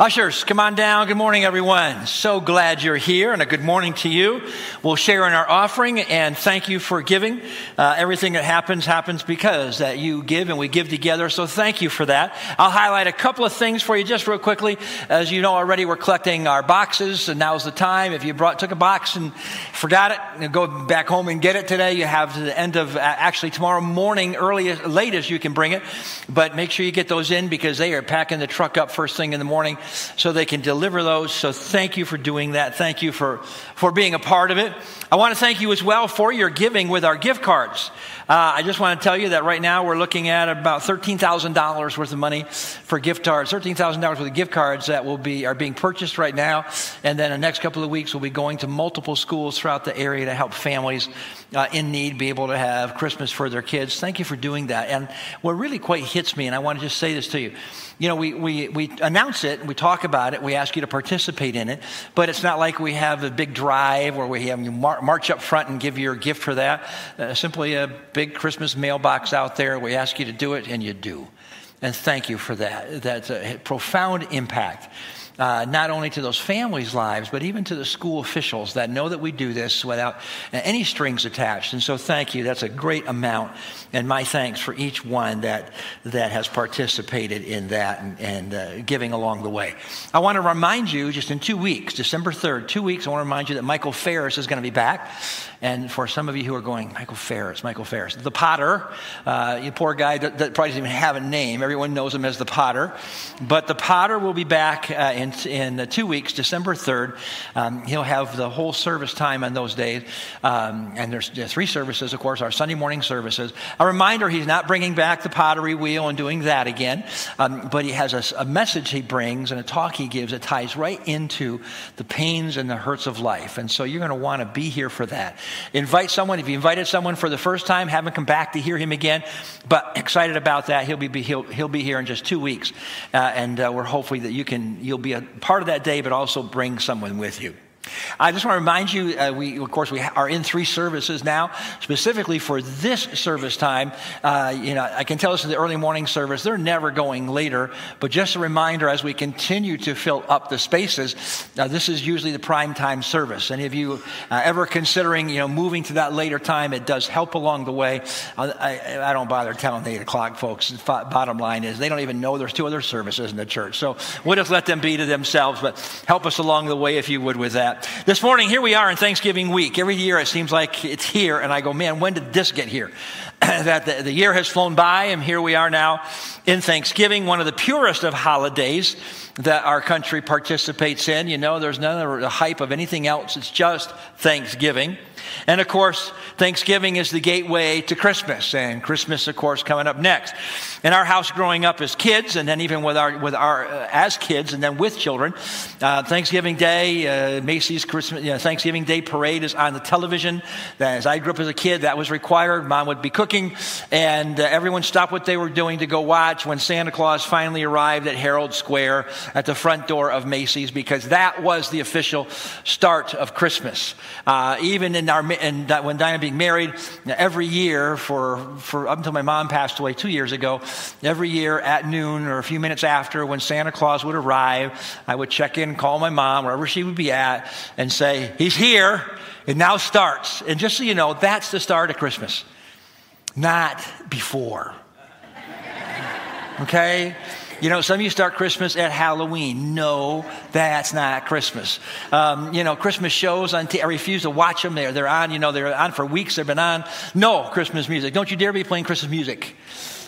Ushers, come on down. Good morning, everyone. So glad you're here, and a good morning to you. We'll share in our offering, and thank you for giving. Uh, everything that happens happens because that you give, and we give together. So thank you for that. I'll highlight a couple of things for you just real quickly. As you know already, we're collecting our boxes, and now's the time. If you brought took a box and forgot it, go back home and get it today. You have the end of actually tomorrow morning, earliest, latest you can bring it, but make sure you get those in because they are packing the truck up first thing in the morning so they can deliver those. So thank you for doing that. Thank you for, for being a part of it. I want to thank you as well for your giving with our gift cards. Uh, I just want to tell you that right now we're looking at about $13,000 worth of money for gift cards, $13,000 worth of gift cards that will be, are being purchased right now. And then the next couple of weeks we'll be going to multiple schools throughout the area to help families uh, in need be able to have Christmas for their kids. Thank you for doing that. And what really quite hits me, and I want to just say this to you you know, we, we, we announce it, we talk about it, we ask you to participate in it, but it's not like we have a big drive where we have you march up front and give your gift for that. Uh, simply a big Christmas mailbox out there. We ask you to do it, and you do. And thank you for that. That's a profound impact uh, not only to those families' lives, but even to the school officials that know that we do this without any strings attached. And so, thank you. That's a great amount. And my thanks for each one that, that has participated in that and, and uh, giving along the way. I want to remind you just in two weeks, December 3rd, two weeks, I want to remind you that Michael Ferris is going to be back. And for some of you who are going, Michael Ferris, Michael Ferris, the potter, uh, you poor guy that, that, probably doesn't even have a name. Everyone knows him as the potter. But the potter will be back uh, in, in two weeks, December 3rd. Um, he'll have the whole service time on those days. Um, and there's, there's three services, of course, our Sunday morning services. A reminder, he's not bringing back the pottery wheel and doing that again. Um, but he has a, a message he brings and a talk he gives that ties right into the pains and the hurts of life. And so you're going to want to be here for that. Invite someone. If you invited someone for the first time, have them come back to hear him again. But excited about that. He'll be, he'll, he'll be here in just two weeks. Uh, and uh, we're hopefully that you can, you'll be a part of that day, but also bring someone with you. I just want to remind you, uh, we, of course, we are in three services now, specifically for this service time. Uh, you know, I can tell us in the early morning service, they're never going later, but just a reminder as we continue to fill up the spaces, uh, this is usually the prime time service. Any of you uh, ever considering, you know, moving to that later time, it does help along the way. I, I, I don't bother telling the 8 o'clock folks. The bottom line is they don't even know there's two other services in the church. So we'll just let them be to themselves, but help us along the way if you would with that that. This morning, here we are in Thanksgiving week. Every year it seems like it's here, and I go, man, when did this get here? that the, the year has flown by, and here we are now in Thanksgiving, one of the purest of holidays that our country participates in. You know, there's none of the hype of anything else, it's just Thanksgiving. And of course, Thanksgiving is the gateway to Christmas, and Christmas, of course, coming up next. In our house, growing up as kids, and then even with our with our uh, as kids, and then with children, uh, Thanksgiving Day, uh, Macy's Christmas you know, Thanksgiving Day parade is on the television. As I grew up as a kid, that was required. Mom would be cooking, and uh, everyone stopped what they were doing to go watch when Santa Claus finally arrived at Herald Square at the front door of Macy's, because that was the official start of Christmas. Uh, even in our and when Diana being married, every year for, for up until my mom passed away two years ago, every year at noon or a few minutes after when Santa Claus would arrive, I would check in, call my mom, wherever she would be at, and say, He's here. It now starts. And just so you know, that's the start of Christmas, not before. Okay? You know, some of you start Christmas at Halloween. No, that's not Christmas. Um, you know, Christmas shows on. T- I refuse to watch them. They're they're on. You know, they're on for weeks. They've been on. No Christmas music. Don't you dare be playing Christmas music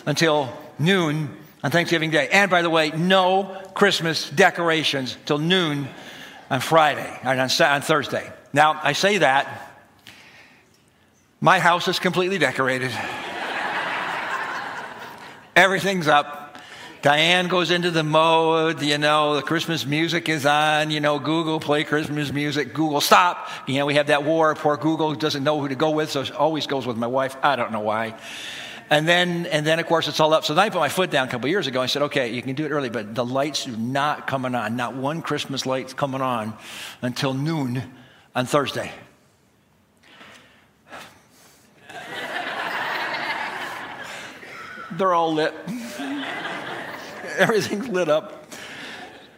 until noon on Thanksgiving Day. And by the way, no Christmas decorations till noon on Friday on, on Thursday. Now I say that. My house is completely decorated. Everything's up. Diane goes into the mode, you know, the Christmas music is on, you know, Google, play Christmas music, Google, stop. You know, we have that war. Poor Google doesn't know who to go with, so it always goes with my wife. I don't know why. And then, and then, of course, it's all up. So then I put my foot down a couple years ago. I said, okay, you can do it early, but the lights are not coming on. Not one Christmas light's coming on until noon on Thursday. They're all lit everything's lit up.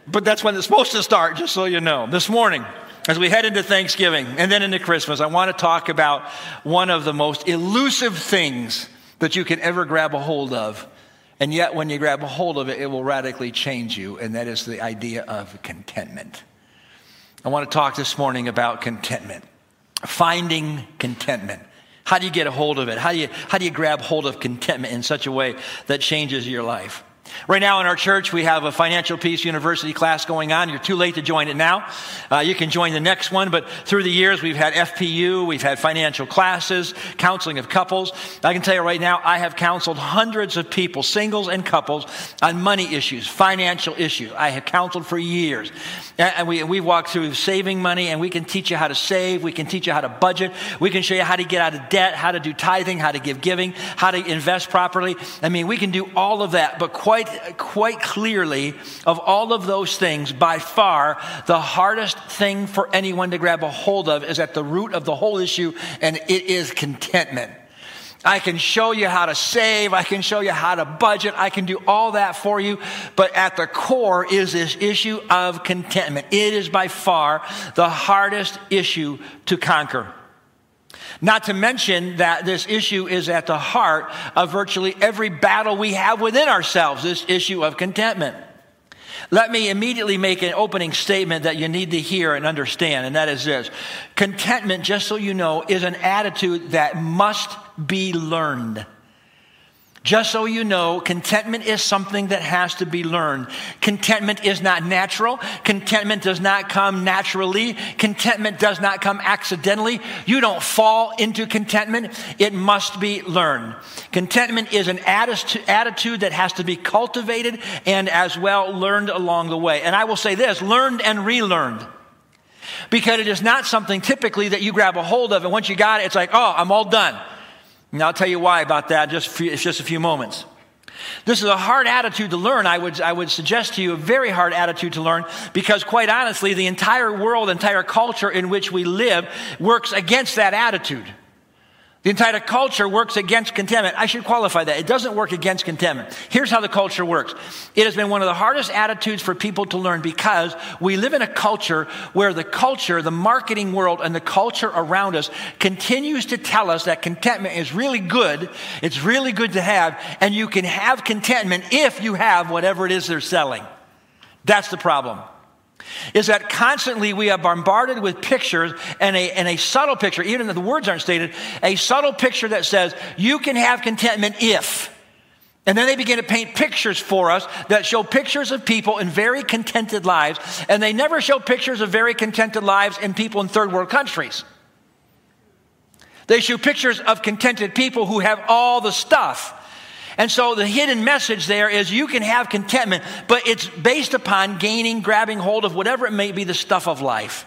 but that's when it's supposed to start, just so you know. This morning, as we head into Thanksgiving and then into Christmas, I want to talk about one of the most elusive things that you can ever grab a hold of. And yet, when you grab a hold of it, it will radically change you, and that is the idea of contentment. I want to talk this morning about contentment, finding contentment. How do you get a hold of it? How do you, how do you grab hold of contentment in such a way that changes your life? Right now in our church, we have a Financial Peace University class going on. You're too late to join it now. Uh, you can join the next one, but through the years, we've had FPU, we've had financial classes, counseling of couples. I can tell you right now, I have counseled hundreds of people, singles and couples, on money issues, financial issues. I have counseled for years. And we, we walk through saving money, and we can teach you how to save, we can teach you how to budget, we can show you how to get out of debt, how to do tithing, how to give giving, how to invest properly. I mean, we can do all of that, but quite quite, quite clearly of all of those things, by far, the hardest thing for anyone to grab a hold of is at the root of the whole issue, and it is contentment. I can show you how to save. I can show you how to budget. I can do all that for you. But at the core is this issue of contentment. It is by far the hardest issue to conquer. Not to mention that this issue is at the heart of virtually every battle we have within ourselves, this issue of contentment. Let me immediately make an opening statement that you need to hear and understand, and that is this. Contentment, just so you know, is an attitude that must be learned. Just so you know, contentment is something that has to be learned. Contentment is not natural. Contentment does not come naturally. Contentment does not come accidentally. You don't fall into contentment. It must be learned. Contentment is an attitude that has to be cultivated and as well learned along the way. And I will say this, learned and relearned. Because it is not something typically that you grab a hold of and once you got it, it's like, oh, I'm all done. And I'll tell you why about that just it's just a few moments. This is a hard attitude to learn. I would, I would suggest to you a very hard attitude to learn because, quite honestly, the entire world, entire culture in which we live works against that attitude. The entire culture works against contentment. I should qualify that. It doesn't work against contentment. Here's how the culture works. It has been one of the hardest attitudes for people to learn because we live in a culture where the culture, the marketing world, and the culture around us continues to tell us that contentment is really good. It's really good to have, and you can have contentment if you have whatever it is they're selling. That's the problem is that constantly we are bombarded with pictures and a, and a subtle picture, even if the words aren't stated, a subtle picture that says, you can have contentment if. And then they begin to paint pictures for us that show pictures of people in very contented lives, and they never show pictures of very contented lives in people in third world countries. They show pictures of contented people who have all the stuff and so the hidden message there is you can have contentment, but it's based upon gaining, grabbing hold of whatever it may be the stuff of life.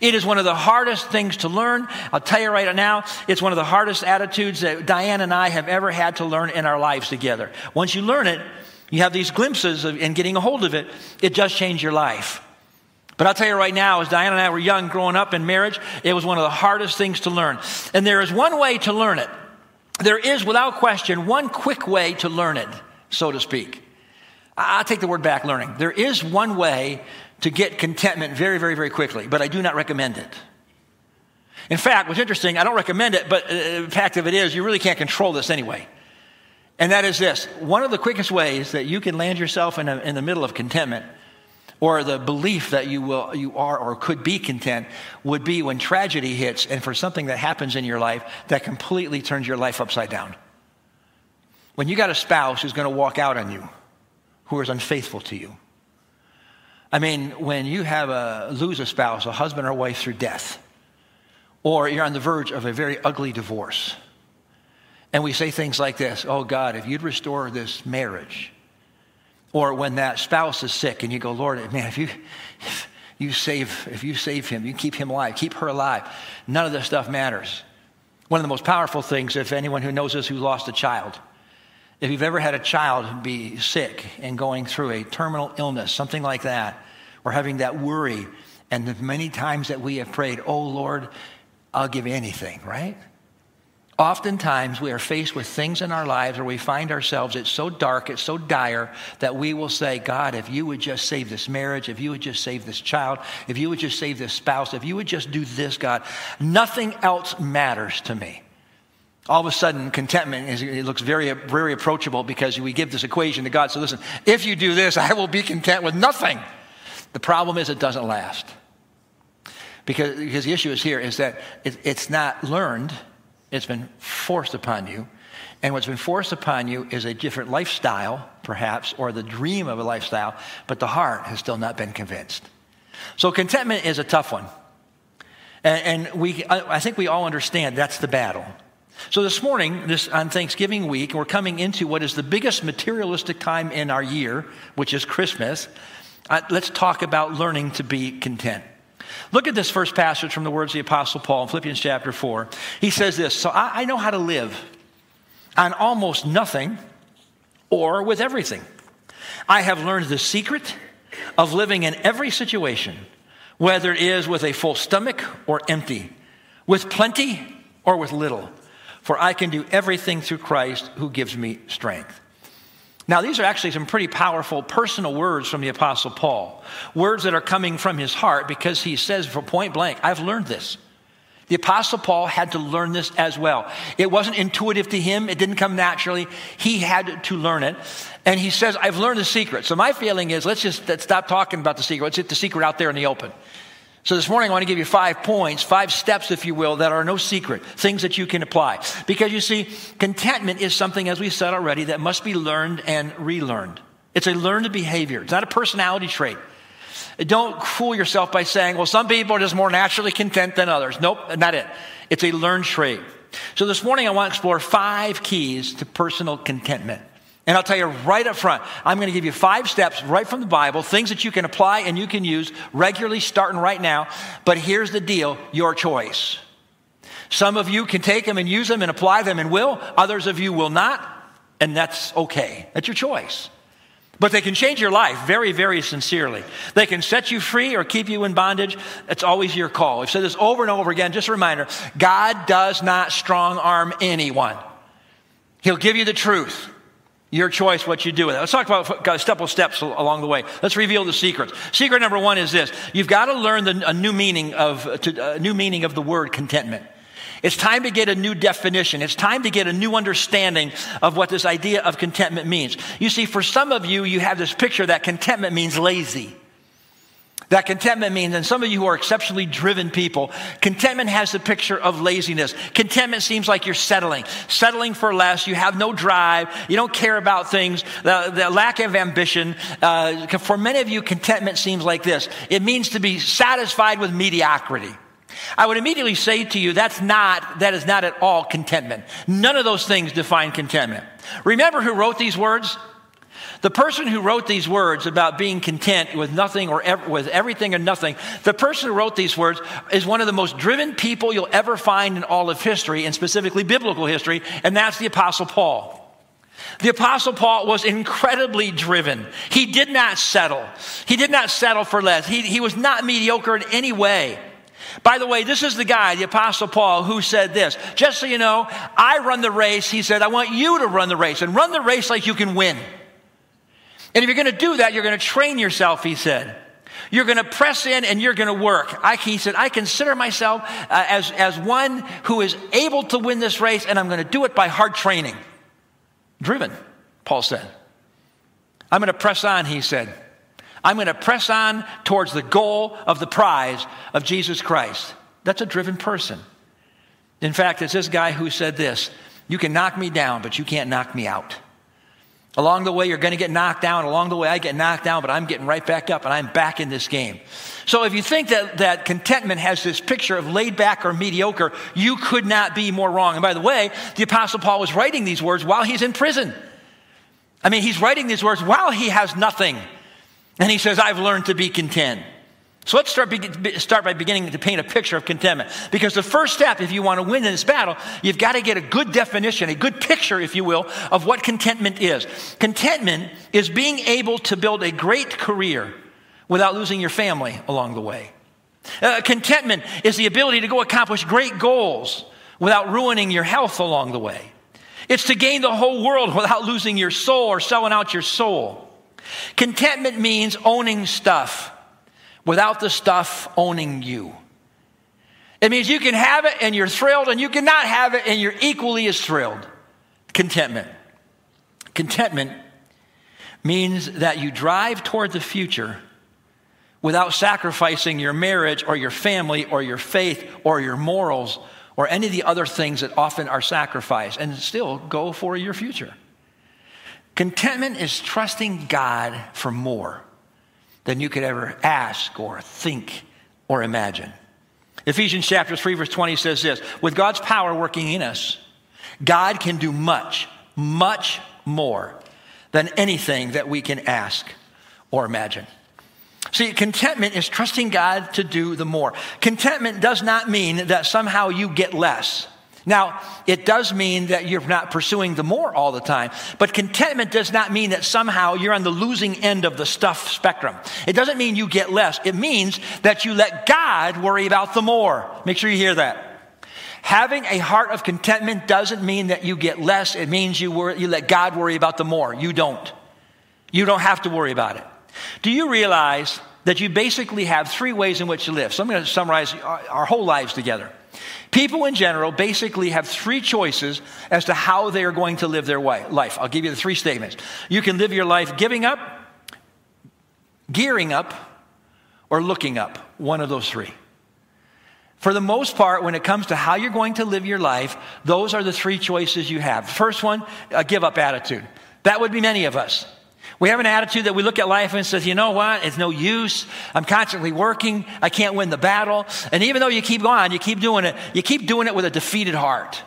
It is one of the hardest things to learn. I'll tell you right now, it's one of the hardest attitudes that Diane and I have ever had to learn in our lives together. Once you learn it, you have these glimpses of, and getting a hold of it, it does change your life. But I'll tell you right now, as Diane and I were young growing up in marriage, it was one of the hardest things to learn. And there is one way to learn it there is, without question, one quick way to learn it, so to speak. I'll take the word back learning. There is one way to get contentment very, very, very quickly, but I do not recommend it. In fact, what's interesting, I don't recommend it, but uh, the fact of it is, you really can't control this anyway. And that is this one of the quickest ways that you can land yourself in, a, in the middle of contentment or the belief that you will you are or could be content would be when tragedy hits and for something that happens in your life that completely turns your life upside down. When you got a spouse who's going to walk out on you who is unfaithful to you. I mean when you have a lose a spouse a husband or wife through death or you're on the verge of a very ugly divorce and we say things like this oh god if you'd restore this marriage or when that spouse is sick and you go, Lord, man, if you, if you save, if you save him, you keep him alive, keep her alive, none of this stuff matters. One of the most powerful things, if anyone who knows us who lost a child, if you've ever had a child be sick and going through a terminal illness, something like that, or having that worry, and the many times that we have prayed, oh Lord, I'll give anything, right? Oftentimes, we are faced with things in our lives where we find ourselves, it's so dark, it's so dire, that we will say, God, if you would just save this marriage, if you would just save this child, if you would just save this spouse, if you would just do this, God, nothing else matters to me. All of a sudden, contentment is, it looks very, very approachable because we give this equation to God. So, listen, if you do this, I will be content with nothing. The problem is, it doesn't last. Because, because the issue is here is that it, it's not learned it's been forced upon you. And what's been forced upon you is a different lifestyle, perhaps, or the dream of a lifestyle, but the heart has still not been convinced. So contentment is a tough one. And, and we, I think we all understand that's the battle. So this morning, this on Thanksgiving week, we're coming into what is the biggest materialistic time in our year, which is Christmas. Uh, let's talk about learning to be content. Look at this first passage from the words of the Apostle Paul in Philippians chapter 4. He says this So I, I know how to live on almost nothing or with everything. I have learned the secret of living in every situation, whether it is with a full stomach or empty, with plenty or with little. For I can do everything through Christ who gives me strength. Now, these are actually some pretty powerful personal words from the Apostle Paul. Words that are coming from his heart because he says, for point blank, I've learned this. The Apostle Paul had to learn this as well. It wasn't intuitive to him, it didn't come naturally. He had to learn it. And he says, I've learned the secret. So, my feeling is let's just let's stop talking about the secret. Let's get the secret out there in the open. So this morning I want to give you five points, five steps, if you will, that are no secret, things that you can apply. Because you see, contentment is something, as we said already, that must be learned and relearned. It's a learned behavior. It's not a personality trait. Don't fool yourself by saying, well, some people are just more naturally content than others. Nope, not it. It's a learned trait. So this morning I want to explore five keys to personal contentment. And I'll tell you right up front, I'm going to give you five steps right from the Bible, things that you can apply and you can use regularly starting right now. But here's the deal your choice. Some of you can take them and use them and apply them and will, others of you will not, and that's okay. That's your choice. But they can change your life very, very sincerely. They can set you free or keep you in bondage. It's always your call. We've said this over and over again. Just a reminder God does not strong arm anyone, He'll give you the truth. Your choice what you do with it. Let's talk about a couple steps along the way. Let's reveal the secrets. Secret number one is this: you've got to learn the, a new meaning of a new meaning of the word contentment. It's time to get a new definition. It's time to get a new understanding of what this idea of contentment means. You see, for some of you, you have this picture that contentment means lazy. That contentment means, and some of you who are exceptionally driven people, contentment has the picture of laziness. Contentment seems like you're settling, settling for less. You have no drive. You don't care about things. The, the lack of ambition. Uh, for many of you, contentment seems like this. It means to be satisfied with mediocrity. I would immediately say to you, that's not, that is not at all contentment. None of those things define contentment. Remember who wrote these words? The person who wrote these words about being content with nothing or ev- with everything or nothing, the person who wrote these words is one of the most driven people you'll ever find in all of history, and specifically biblical history, and that's the Apostle Paul. The Apostle Paul was incredibly driven. He did not settle. He did not settle for less. He, he was not mediocre in any way. By the way, this is the guy, the Apostle Paul, who said this. Just so you know, I run the race. He said, I want you to run the race and run the race like you can win. And if you're going to do that, you're going to train yourself, he said. You're going to press in and you're going to work. I, he said, I consider myself uh, as, as one who is able to win this race, and I'm going to do it by hard training. Driven, Paul said. I'm going to press on, he said. I'm going to press on towards the goal of the prize of Jesus Christ. That's a driven person. In fact, it's this guy who said this You can knock me down, but you can't knock me out. Along the way, you're going to get knocked down. Along the way, I get knocked down, but I'm getting right back up and I'm back in this game. So if you think that, that contentment has this picture of laid back or mediocre, you could not be more wrong. And by the way, the Apostle Paul was writing these words while he's in prison. I mean, he's writing these words while he has nothing. And he says, I've learned to be content. So let's start, start by beginning to paint a picture of contentment. Because the first step, if you want to win in this battle, you've got to get a good definition, a good picture, if you will, of what contentment is. Contentment is being able to build a great career without losing your family along the way. Uh, contentment is the ability to go accomplish great goals without ruining your health along the way. It's to gain the whole world without losing your soul or selling out your soul. Contentment means owning stuff without the stuff owning you. It means you can have it and you're thrilled, and you cannot have it and you're equally as thrilled. Contentment. Contentment means that you drive toward the future without sacrificing your marriage or your family or your faith or your morals or any of the other things that often are sacrificed and still go for your future. Contentment is trusting God for more than you could ever ask or think or imagine. Ephesians chapter 3 verse 20 says this, with God's power working in us, God can do much, much more than anything that we can ask or imagine. See, contentment is trusting God to do the more. Contentment does not mean that somehow you get less. Now, it does mean that you're not pursuing the more all the time, but contentment does not mean that somehow you're on the losing end of the stuff spectrum. It doesn't mean you get less. It means that you let God worry about the more. Make sure you hear that. Having a heart of contentment doesn't mean that you get less. It means you, you let God worry about the more. You don't. You don't have to worry about it. Do you realize that you basically have three ways in which to live? So I'm going to summarize our whole lives together. People in general basically have three choices as to how they are going to live their life. I'll give you the three statements. You can live your life giving up, gearing up, or looking up. One of those three. For the most part, when it comes to how you're going to live your life, those are the three choices you have. First one, a give up attitude. That would be many of us. We have an attitude that we look at life and says, you know what? It's no use. I'm constantly working. I can't win the battle. And even though you keep going, you keep doing it, you keep doing it with a defeated heart.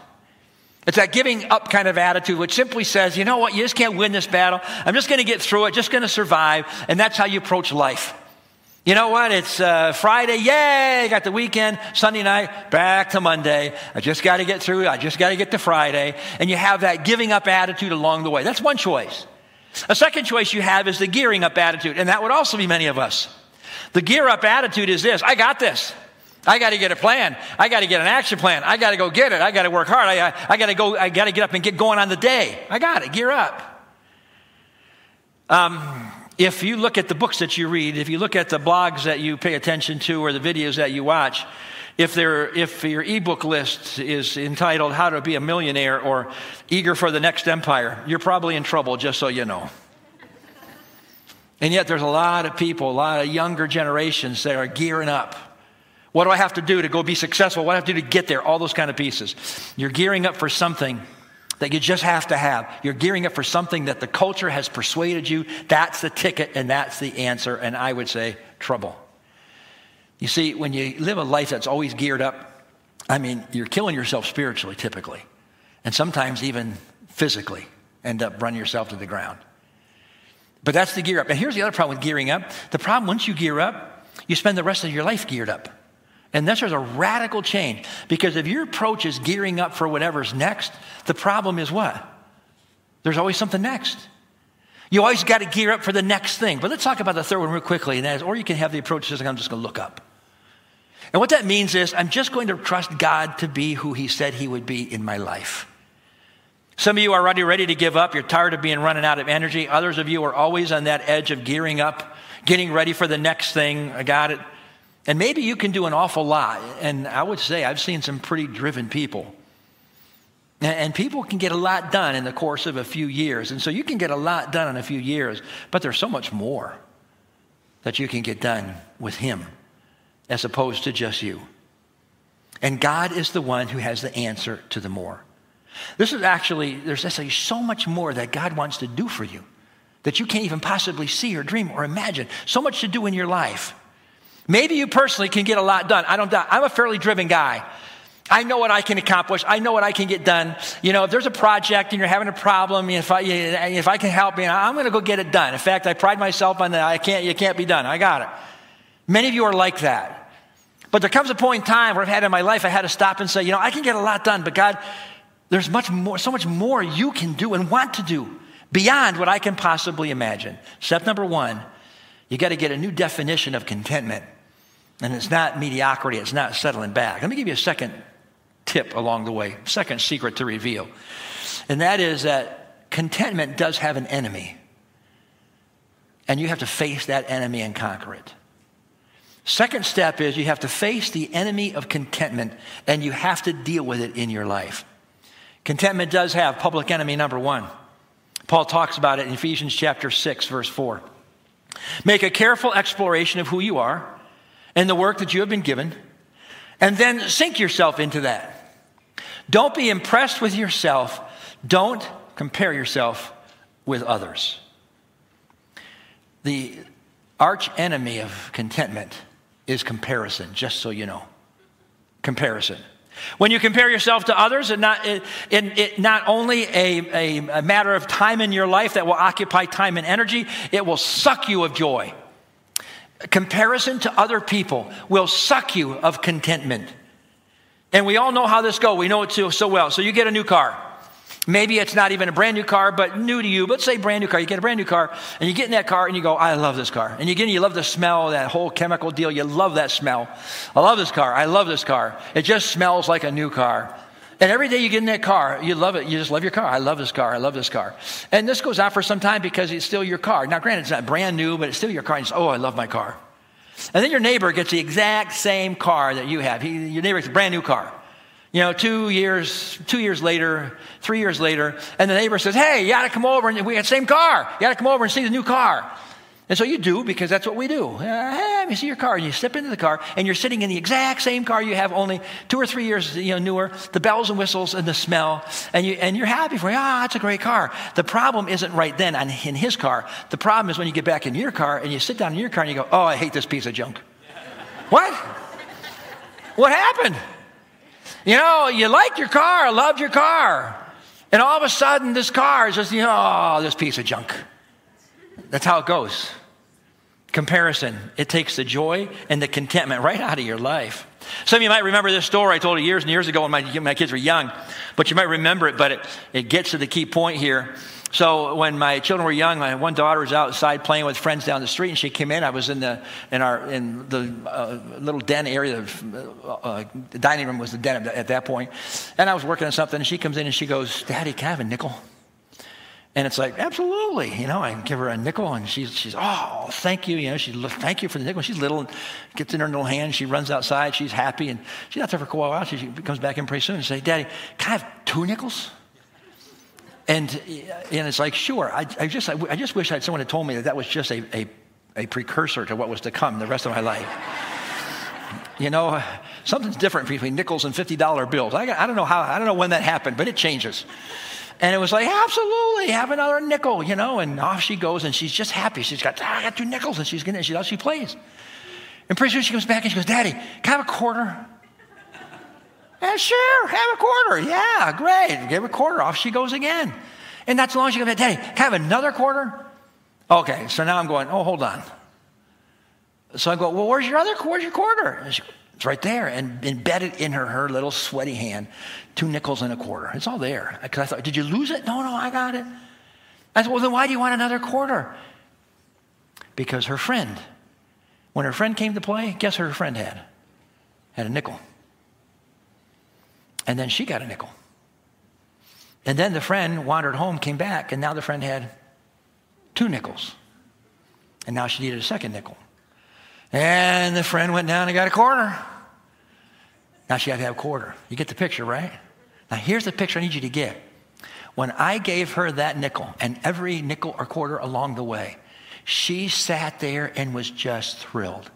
It's that giving up kind of attitude, which simply says, you know what? You just can't win this battle. I'm just going to get through it, just going to survive. And that's how you approach life. You know what? It's uh, Friday. Yay! Got the weekend. Sunday night, back to Monday. I just got to get through. I just got to get to Friday. And you have that giving up attitude along the way. That's one choice. A second choice you have is the gearing up attitude, and that would also be many of us. The gear up attitude is this I got this. I got to get a plan. I got to get an action plan. I got to go get it. I got to work hard. I, I, I got to go. I got to get up and get going on the day. I got it. Gear up. Um, if you look at the books that you read, if you look at the blogs that you pay attention to or the videos that you watch, if, if your ebook list is entitled How to Be a Millionaire or Eager for the Next Empire, you're probably in trouble, just so you know. And yet, there's a lot of people, a lot of younger generations that are gearing up. What do I have to do to go be successful? What do I have to do to get there? All those kind of pieces. You're gearing up for something that you just have to have. You're gearing up for something that the culture has persuaded you. That's the ticket and that's the answer. And I would say trouble. You see, when you live a life that's always geared up, I mean, you're killing yourself spiritually typically, and sometimes even physically end up running yourself to the ground. But that's the gear up. And here's the other problem with gearing up. The problem, once you gear up, you spend the rest of your life geared up. And this is a radical change because if your approach is gearing up for whatever's next, the problem is what? There's always something next. You always got to gear up for the next thing. But let's talk about the third one real quickly, and that is, or you can have the approach that says, I'm just going to look up. And what that means is, I'm just going to trust God to be who He said He would be in my life. Some of you are already ready to give up. You're tired of being running out of energy. Others of you are always on that edge of gearing up, getting ready for the next thing. I got it. And maybe you can do an awful lot. And I would say I've seen some pretty driven people. And people can get a lot done in the course of a few years. And so you can get a lot done in a few years, but there's so much more that you can get done with Him as opposed to just you. And God is the one who has the answer to the more. This is actually, there's actually so much more that God wants to do for you that you can't even possibly see or dream or imagine. So much to do in your life. Maybe you personally can get a lot done. I don't doubt. I'm a fairly driven guy. I know what I can accomplish. I know what I can get done. You know, if there's a project and you're having a problem, if I, if I can help you, I'm going to go get it done. In fact, I pride myself on that. I can't, you can't be done. I got it. Many of you are like that. But there comes a point in time where I've had in my life, I had to stop and say, you know, I can get a lot done, but God, there's much more, so much more you can do and want to do beyond what I can possibly imagine. Step number one, you got to get a new definition of contentment. And it's not mediocrity, it's not settling back. Let me give you a second tip along the way, second secret to reveal. And that is that contentment does have an enemy. And you have to face that enemy and conquer it. Second step is you have to face the enemy of contentment and you have to deal with it in your life. Contentment does have public enemy number one. Paul talks about it in Ephesians chapter 6, verse 4. Make a careful exploration of who you are and the work that you have been given, and then sink yourself into that. Don't be impressed with yourself. Don't compare yourself with others. The arch enemy of contentment is comparison, just so you know. Comparison. When you compare yourself to others, and not, it, it, it not only a, a, a matter of time in your life that will occupy time and energy, it will suck you of joy. Comparison to other people will suck you of contentment. And we all know how this goes. We know it so, so well. So you get a new car. Maybe it's not even a brand new car, but new to you. But say brand new car. You get a brand new car, and you get in that car, and you go, I love this car. And you get, you love the smell, that whole chemical deal. You love that smell. I love this car. I love this car. It just smells like a new car. And every day you get in that car, you love it. You just love your car. I love this car. I love this car. And this goes on for some time because it's still your car. Now, granted, it's not brand new, but it's still your car. And you say, oh, I love my car. And then your neighbor gets the exact same car that you have. He, your neighbor gets a brand new car. You know, two years, two years later, three years later, and the neighbor says, Hey, you gotta come over and we got the same car. You gotta come over and see the new car. And so you do because that's what we do. Uh, hey, let me see your car. And you step into the car and you're sitting in the exact same car you have only two or three years you know, newer, the bells and whistles and the smell. And, you, and you're happy for, ah, it's a great car. The problem isn't right then in his car. The problem is when you get back in your car and you sit down in your car and you go, oh, I hate this piece of junk. what? What happened? You know, you like your car, loved your car. And all of a sudden, this car is just, you know, oh, this piece of junk. That's how it goes. Comparison, it takes the joy and the contentment right out of your life. Some of you might remember this story I told you years and years ago when my, my kids were young, but you might remember it, but it, it gets to the key point here. So when my children were young, my one daughter was outside playing with friends down the street, and she came in. I was in the in our in the uh, little den area. Uh, uh, the dining room was the den at that point, and I was working on something. And she comes in and she goes, "Daddy, can I have a nickel?" And it's like, absolutely, you know, I give her a nickel and she's, she's oh, thank you, you know, she, thank you for the nickel. She's little, and gets in her little hand, she runs outside, she's happy, and she's not there for a while. She comes back in pretty soon and say, Daddy, can I have two nickels? And, and it's like, sure. I, I just, I, just wish I, had someone had told me that that was just a, a, a precursor to what was to come the rest of my life. you know, something's different between nickels and $50 bills. I, I don't know how, I don't know when that happened, but it changes. And it was like, absolutely, have another nickel, you know. And off she goes, and she's just happy. She's got, ah, I got two nickels, and she's getting, she, she plays. And pretty soon she comes back and she goes, Daddy, can I have a quarter? Yeah, sure, have a quarter. Yeah, great. Give a quarter. Off she goes again. And that's long as she goes, Daddy, can I have another quarter? Okay, so now I'm going, oh, hold on. So I go, well, where's your other, where's your quarter? She, it's right there and embedded in her, her little sweaty hand, two nickels and a quarter. It's all there. Because I thought, did you lose it? No, no, I got it. I said, well, then why do you want another quarter? Because her friend, when her friend came to play, guess what her friend had? Had a nickel. And then she got a nickel. And then the friend wandered home, came back, and now the friend had two nickels. And now she needed a second nickel. And the friend went down and got a quarter. Now she had to have a quarter. You get the picture, right? Now here's the picture I need you to get. When I gave her that nickel and every nickel or quarter along the way, she sat there and was just thrilled.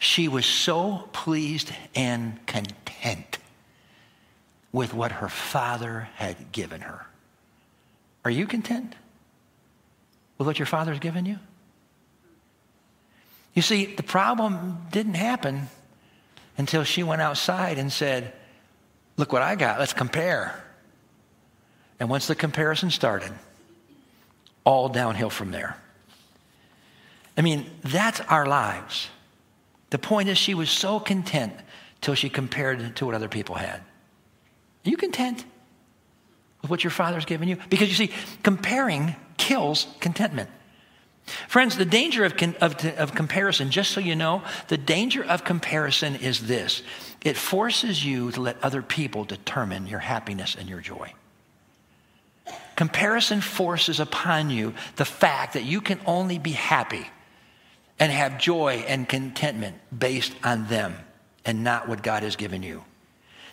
She was so pleased and content with what her father had given her. Are you content with what your father has given you? You see, the problem didn't happen until she went outside and said, Look what I got, let's compare. And once the comparison started, all downhill from there. I mean, that's our lives. The point is, she was so content till she compared to what other people had. Are you content with what your father's given you? Because you see, comparing kills contentment. Friends, the danger of, of, of, comparison, just so you know, the danger of comparison is this it forces you to let other people determine your happiness and your joy. Comparison forces upon you the fact that you can only be happy and have joy and contentment based on them and not what God has given you.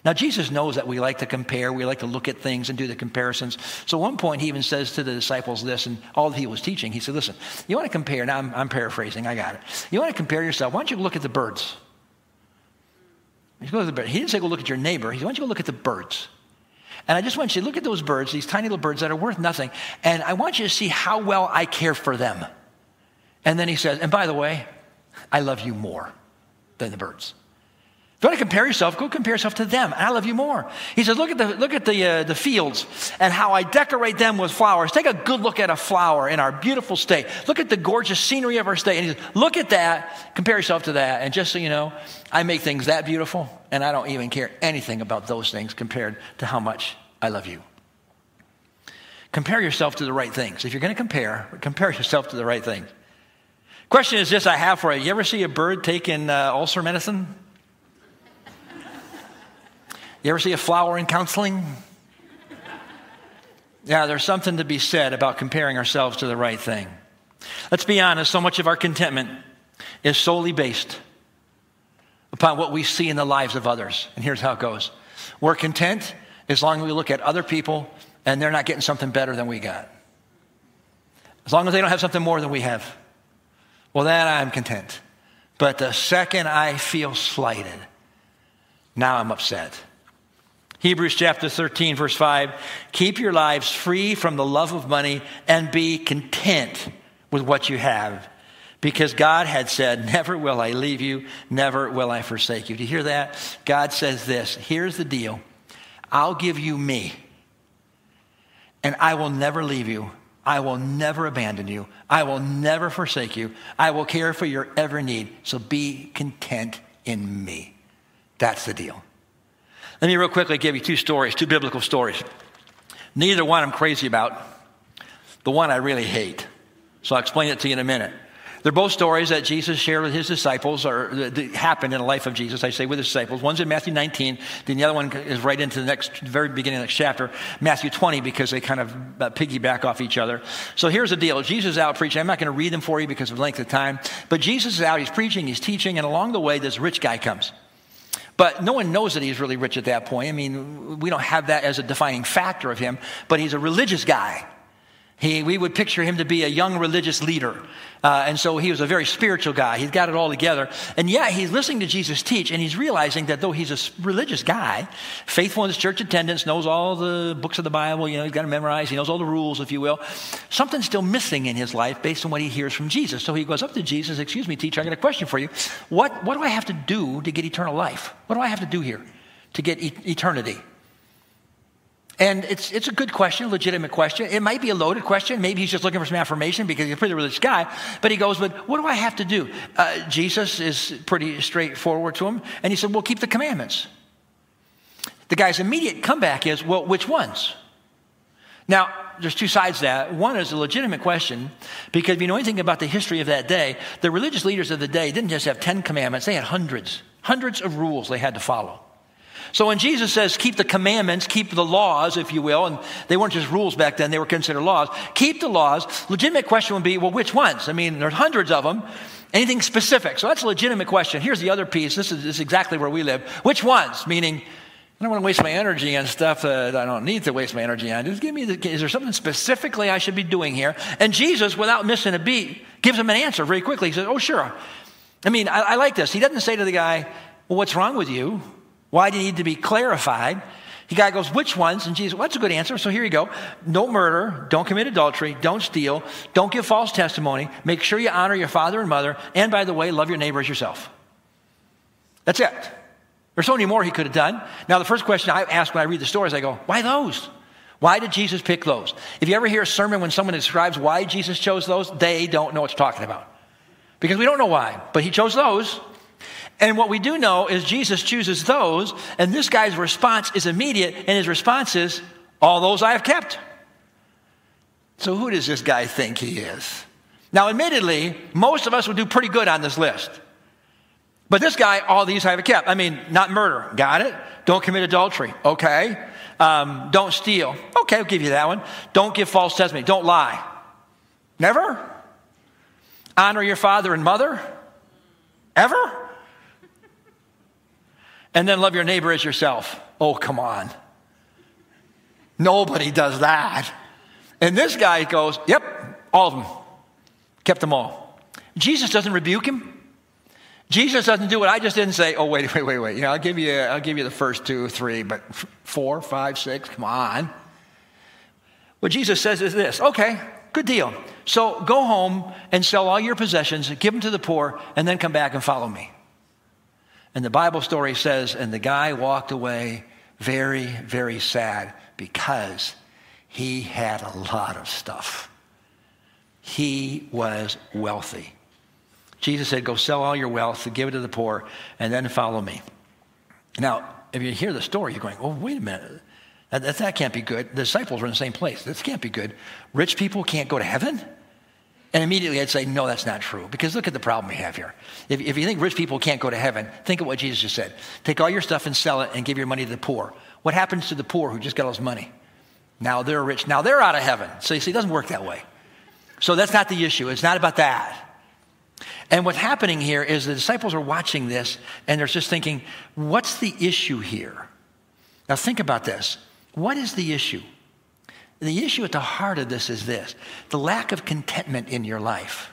Now, Jesus knows that we like to compare, we like to look at things and do the comparisons. So, at one point, he even says to the disciples this, and all that he was teaching, he said, Listen, you want to compare, now I'm, I'm paraphrasing, I got it. You want to compare yourself, why don't you look at the birds? He didn't say go look at your neighbor, he said, why don't you go look at the birds? And I just want you to look at those birds, these tiny little birds that are worth nothing, and I want you to see how well I care for them. And then he says, and by the way, I love you more than the birds. If you want to compare yourself, go compare yourself to them. I love you more. He says, look at the, look at the, uh, the fields and how I decorate them with flowers. Take a good look at a flower in our beautiful state. Look at the gorgeous scenery of our state. And he says, look at that, compare yourself to that. And just so you know, I make things that beautiful, and I don't even care anything about those things compared to how much I love you. Compare yourself to the right things. If you're going to compare, compare yourself to the right things. Question is this I have for you. You ever see a bird taking uh, ulcer medicine? You ever see a flower in counseling? Yeah, there's something to be said about comparing ourselves to the right thing. Let's be honest, so much of our contentment is solely based upon what we see in the lives of others. And here's how it goes we're content as long as we look at other people and they're not getting something better than we got. As long as they don't have something more than we have. Well, then I'm content. But the second I feel slighted, now I'm upset. Hebrews chapter 13, verse 5 Keep your lives free from the love of money and be content with what you have. Because God had said, Never will I leave you, never will I forsake you. Do you hear that? God says this here's the deal I'll give you me, and I will never leave you. I will never abandon you. I will never forsake you. I will care for your every need. So be content in me. That's the deal. Let me real quickly give you two stories, two biblical stories. Neither one I'm crazy about. The one I really hate. So I'll explain it to you in a minute. They're both stories that Jesus shared with his disciples, or that happened in the life of Jesus, I say, with his disciples. One's in Matthew 19, then the other one is right into the next, very beginning of the next chapter, Matthew 20, because they kind of uh, piggyback off each other. So here's the deal Jesus is out preaching. I'm not going to read them for you because of length of time, but Jesus is out, he's preaching, he's teaching, and along the way, this rich guy comes. But no one knows that he's really rich at that point. I mean, we don't have that as a defining factor of him, but he's a religious guy. He, we would picture him to be a young religious leader. Uh, and so he was a very spiritual guy. He's got it all together. And yet he's listening to Jesus teach, and he's realizing that though he's a religious guy, faithful in his church attendance, knows all the books of the Bible, you know, he's got to memorize, he knows all the rules, if you will, something's still missing in his life based on what he hears from Jesus. So he goes up to Jesus, Excuse me, teacher, I got a question for you. What, what do I have to do to get eternal life? What do I have to do here to get e- eternity? And it's, it's a good question, legitimate question. It might be a loaded question. Maybe he's just looking for some affirmation because he's a pretty religious guy. But he goes, But what do I have to do? Uh, Jesus is pretty straightforward to him. And he said, Well, keep the commandments. The guy's immediate comeback is, Well, which ones? Now, there's two sides to that. One is a legitimate question because if you know anything about the history of that day, the religious leaders of the day didn't just have 10 commandments, they had hundreds, hundreds of rules they had to follow. So when Jesus says, keep the commandments, keep the laws, if you will, and they weren't just rules back then, they were considered laws, keep the laws, legitimate question would be, well, which ones? I mean, there's hundreds of them. Anything specific? So that's a legitimate question. Here's the other piece. This is, this is exactly where we live. Which ones? Meaning, I don't want to waste my energy on stuff that I don't need to waste my energy on. Just give me the, is there something specifically I should be doing here? And Jesus, without missing a beat, gives him an answer very quickly. He says, Oh, sure. I mean, I, I like this. He doesn't say to the guy, Well, what's wrong with you? Why do you need to be clarified? The guy goes, Which ones? And Jesus, well, that's a good answer. So here you go. Don't murder, don't commit adultery, don't steal, don't give false testimony, make sure you honor your father and mother, and by the way, love your neighbor as yourself. That's it. There's so many more he could have done. Now, the first question I ask when I read the stories, I go, Why those? Why did Jesus pick those? If you ever hear a sermon when someone describes why Jesus chose those, they don't know what you're talking about. Because we don't know why, but he chose those. And what we do know is Jesus chooses those, and this guy's response is immediate, and his response is, All those I have kept. So who does this guy think he is? Now, admittedly, most of us would do pretty good on this list. But this guy, all these I have kept. I mean, not murder. Got it? Don't commit adultery. Okay. Um, don't steal. Okay, I'll give you that one. Don't give false testimony. Don't lie. Never? Honor your father and mother? Ever? And then love your neighbor as yourself. Oh, come on. Nobody does that. And this guy goes, Yep, all of them. Kept them all. Jesus doesn't rebuke him. Jesus doesn't do what I just didn't say. Oh, wait, wait, wait, wait. You know, I'll give you, I'll give you the first two, three, but four, five, six, come on. What Jesus says is this okay, good deal. So go home and sell all your possessions, give them to the poor, and then come back and follow me. And the Bible story says, and the guy walked away very, very sad because he had a lot of stuff. He was wealthy. Jesus said, Go sell all your wealth, give it to the poor, and then follow me. Now, if you hear the story, you're going, Oh, wait a minute. That, that, that can't be good. The disciples were in the same place. This can't be good. Rich people can't go to heaven? And immediately I'd say, no, that's not true. Because look at the problem we have here. If, if, you think rich people can't go to heaven, think of what Jesus just said. Take all your stuff and sell it and give your money to the poor. What happens to the poor who just got all this money? Now they're rich. Now they're out of heaven. So you see, it doesn't work that way. So that's not the issue. It's not about that. And what's happening here is the disciples are watching this and they're just thinking, what's the issue here? Now think about this. What is the issue? The issue at the heart of this is this the lack of contentment in your life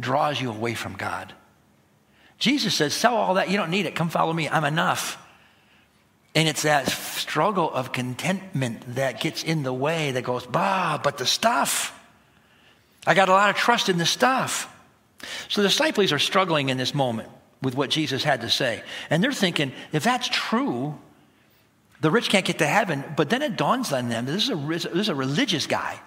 draws you away from God. Jesus says, Sell all that. You don't need it. Come follow me. I'm enough. And it's that struggle of contentment that gets in the way that goes, bah, but the stuff. I got a lot of trust in the stuff. So the disciples are struggling in this moment with what Jesus had to say. And they're thinking, if that's true, the rich can't get to heaven. But then it dawns on them this is a, this is a religious guy.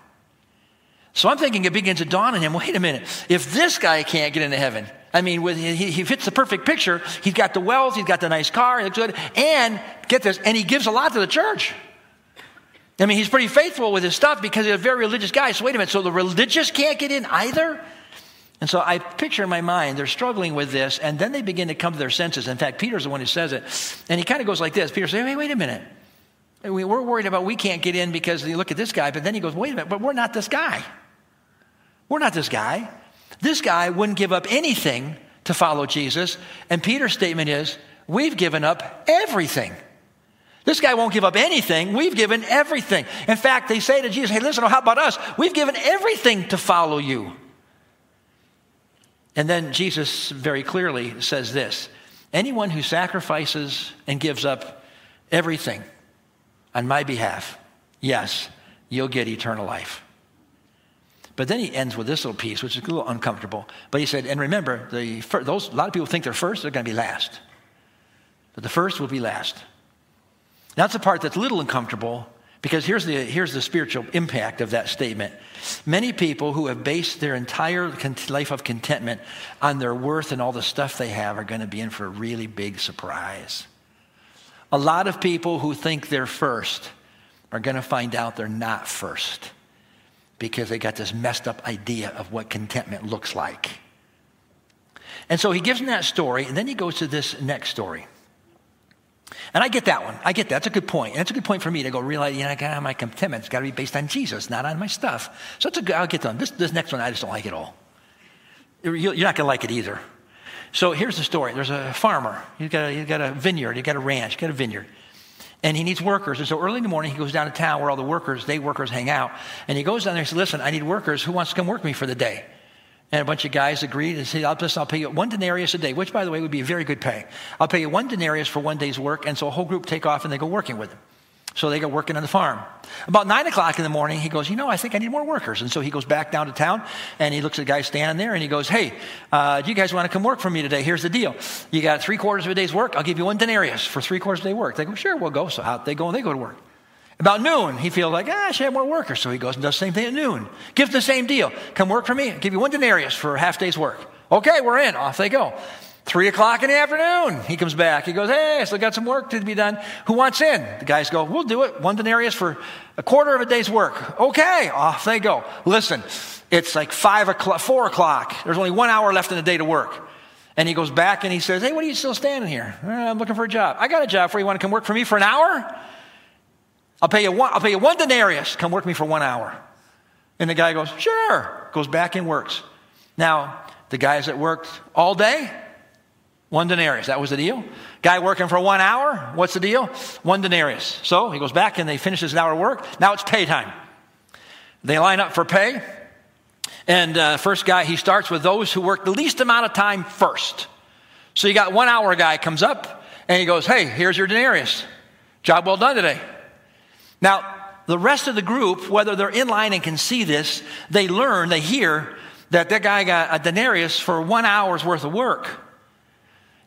So I'm thinking it begins to dawn on him wait a minute, if this guy can't get into heaven, I mean, with, he, he fits the perfect picture. He's got the wealth, he's got the nice car, he looks good, and get this, and he gives a lot to the church. I mean, he's pretty faithful with his stuff because he's a very religious guy. So wait a minute, so the religious can't get in either? And so I picture in my mind, they're struggling with this, and then they begin to come to their senses. In fact, Peter's the one who says it. And he kind of goes like this Peter says, Hey, wait a minute. We're worried about we can't get in because you look at this guy, but then he goes, Wait a minute, but we're not this guy. We're not this guy. This guy wouldn't give up anything to follow Jesus. And Peter's statement is, We've given up everything. This guy won't give up anything. We've given everything. In fact, they say to Jesus, Hey, listen, how about us? We've given everything to follow you. And then Jesus very clearly says this anyone who sacrifices and gives up everything on my behalf, yes, you'll get eternal life. But then he ends with this little piece, which is a little uncomfortable. But he said, and remember, the, those, a lot of people think they're first, they're going to be last. But the first will be last. That's the part that's a little uncomfortable because here's the, here's the spiritual impact of that statement. Many people who have based their entire life of contentment on their worth and all the stuff they have are going to be in for a really big surprise. A lot of people who think they're first are going to find out they're not first because they got this messed up idea of what contentment looks like. And so he gives them that story, and then he goes to this next story. And I get that one. I get that. That's a good point. And that's a good point for me to go realize, you know, God, my contentment's got to be based on Jesus, not on my stuff. So it's a good, I'll get to them. This, this next one, I just don't like it all. You're not going to like it either. So here's the story. There's a farmer. He's got a, he's got a vineyard. He's got a ranch. He's got a vineyard. And he needs workers. And so early in the morning, he goes down to town where all the workers, day workers, hang out. And he goes down there and says, listen, I need workers. Who wants to come work me for the day? And a bunch of guys agreed and said, I'll, just, I'll pay you one denarius a day, which, by the way, would be a very good pay. I'll pay you one denarius for one day's work. And so a whole group take off and they go working with him. So they go working on the farm. About nine o'clock in the morning, he goes, You know, I think I need more workers. And so he goes back down to town and he looks at the guy standing there and he goes, Hey, uh, do you guys want to come work for me today? Here's the deal. You got three quarters of a day's work. I'll give you one denarius for three quarters of a day's work. They go, Sure, we'll go. So out they go and they go to work. About noon, he feels like, ah, I should have more workers. So he goes and does the same thing at noon. Gives the same deal. Come work for me. I'll give you one denarius for a half day's work. Okay, we're in. Off they go. Three o'clock in the afternoon, he comes back. He goes, Hey, I still got some work to be done. Who wants in? The guys go, We'll do it. One denarius for a quarter of a day's work. Okay, off they go. Listen, It's like five o'clock, four o'clock. There's only one hour left in the day to work. And he goes back and he says, Hey, what are you still standing here? Uh, I'm looking for a job. I got a job for you. You want to come work for me for an hour? I'll pay you one, I'll pay you one denarius. Come work me for one hour. And the guy goes, Sure. Goes back and works. Now, the guys that worked all day, one denarius. That was the deal. Guy working for one hour, what's the deal? One denarius. So he goes back and they finish his hour of work. Now it's pay time. They line up for pay. And uh, first guy, he starts with those who work the least amount of time first. So you got one hour guy comes up and he goes, Hey, here's your denarius. Job well done today. Now, the rest of the group, whether they're in line and can see this, they learn, they hear that that guy got a denarius for one hour's worth of work.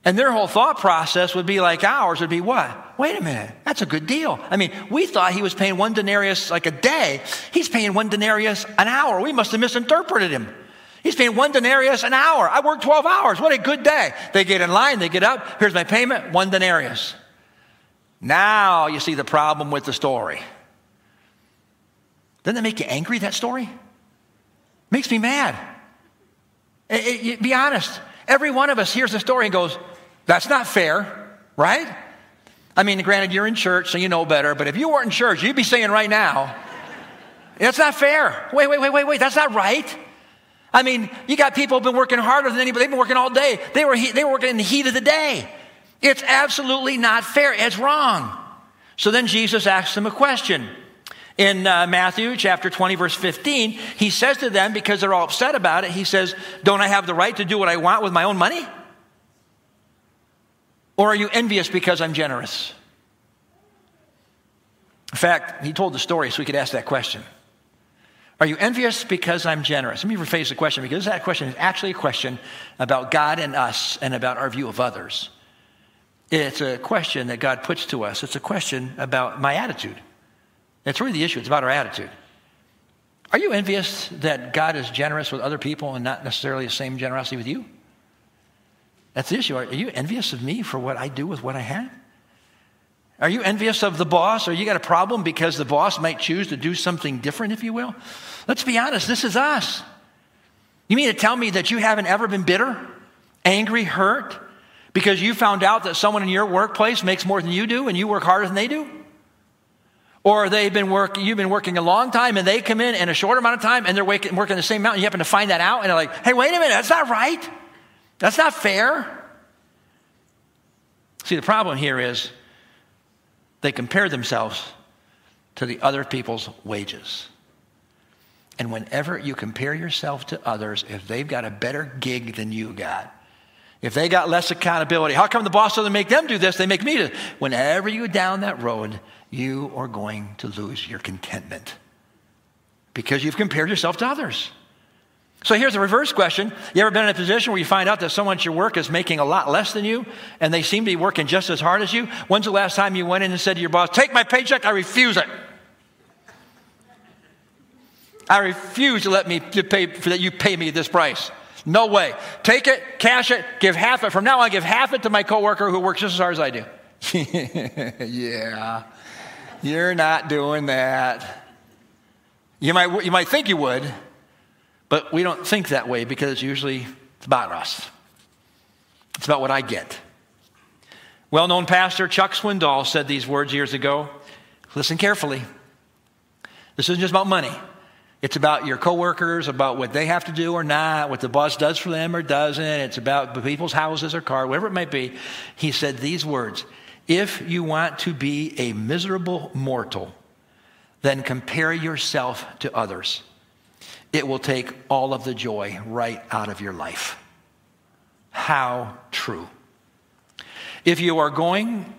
And their whole thought process would be like ours would be what? Wait a minute, that's a good deal. I mean, we thought he was paying one denarius like a day. He's paying one denarius an hour. We must have misinterpreted him. He's paying one denarius an hour. I worked 12 hours. What a good day. They get in line, they get up. Here's my payment, one denarius. Now you see the problem with the story. Doesn't that make you angry, that story? Makes me mad. It, it, be honest. Every one of us hears the story and goes, that's not fair, right? I mean, granted, you're in church, so you know better, but if you weren't in church, you'd be saying right now, that's not fair. Wait, wait, wait, wait, wait, that's not right. I mean, you got people who've been working harder than anybody, they've been working all day. They were, they were working in the heat of the day. It's absolutely not fair. It's wrong. So then Jesus asks them a question. In uh, Matthew chapter 20, verse 15, he says to them, because they're all upset about it, he says, Don't I have the right to do what I want with my own money? Or are you envious because I'm generous? In fact, he told the story so we could ask that question. Are you envious because I'm generous? Let me rephrase the question because that question is actually a question about God and us and about our view of others. It's a question that God puts to us. It's a question about my attitude. That's really the issue. It's about our attitude. Are you envious that God is generous with other people and not necessarily the same generosity with you? That's the issue. Are you envious of me for what I do with what I have? Are you envious of the boss or you got a problem because the boss might choose to do something different, if you will? Let's be honest, this is us. You mean to tell me that you haven't ever been bitter, angry, hurt because you found out that someone in your workplace makes more than you do and you work harder than they do? Or they've been working, you've been working a long time and they come in in a short amount of time and they're working the same amount and you happen to find that out and they're like, hey, wait a minute, that's not right. That's not fair. See, the problem here is they compare themselves to the other people's wages. And whenever you compare yourself to others, if they've got a better gig than you got, if they got less accountability, how come the boss doesn't make them do this? They make me do. Whenever you down that road, you are going to lose your contentment because you've compared yourself to others. So here's a reverse question. You ever been in a position where you find out that someone at your work is making a lot less than you and they seem to be working just as hard as you? When's the last time you went in and said to your boss, Take my paycheck, I refuse it? I refuse to let me to pay for that you pay me this price. No way. Take it, cash it, give half it. From now on, give half it to my coworker who works just as hard as I do. yeah, you're not doing that. You might, you might think you would, but we don't think that way because usually it's about us. It's about what I get. Well known pastor Chuck Swindoll said these words years ago. Listen carefully. This isn't just about money. It's about your coworkers, about what they have to do or not, what the boss does for them or doesn't. It's about people's houses or car, whatever it might be. He said these words If you want to be a miserable mortal, then compare yourself to others it will take all of the joy right out of your life. How true. If you are going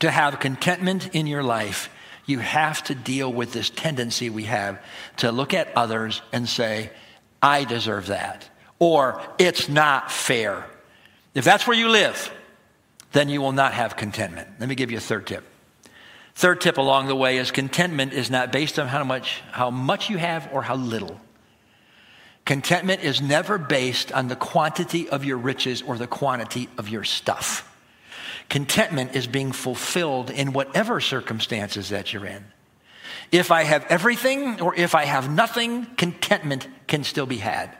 to have contentment in your life, you have to deal with this tendency we have to look at others and say, I deserve that, or it's not fair. If that's where you live, then you will not have contentment. Let me give you a third tip. Third tip along the way is contentment is not based on how much, how much you have or how little. Contentment is never based on the quantity of your riches or the quantity of your stuff. Contentment is being fulfilled in whatever circumstances that you're in. If I have everything or if I have nothing, contentment can still be had.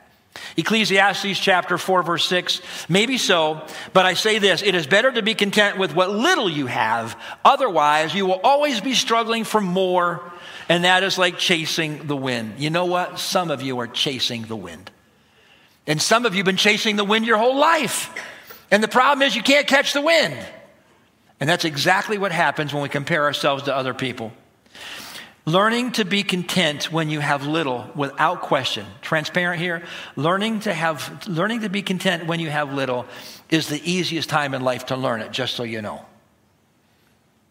Ecclesiastes chapter 4, verse 6. Maybe so, but I say this it is better to be content with what little you have. Otherwise, you will always be struggling for more, and that is like chasing the wind. You know what? Some of you are chasing the wind. And some of you have been chasing the wind your whole life. And the problem is you can't catch the wind. And that's exactly what happens when we compare ourselves to other people. Learning to be content when you have little without question. Transparent here. Learning to have learning to be content when you have little is the easiest time in life to learn it, just so you know.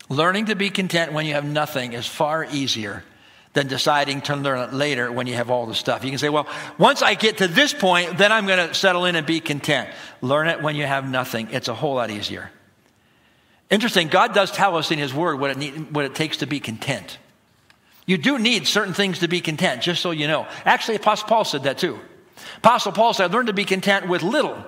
Learning to be content when you have nothing is far easier than deciding to learn it later when you have all the stuff. You can say, well, once I get to this point, then I'm going to settle in and be content. Learn it when you have nothing. It's a whole lot easier. Interesting, God does tell us in His Word what it, need, what it takes to be content. You do need certain things to be content, just so you know. Actually, Apostle Paul said that too. Apostle Paul said, learn to be content with little.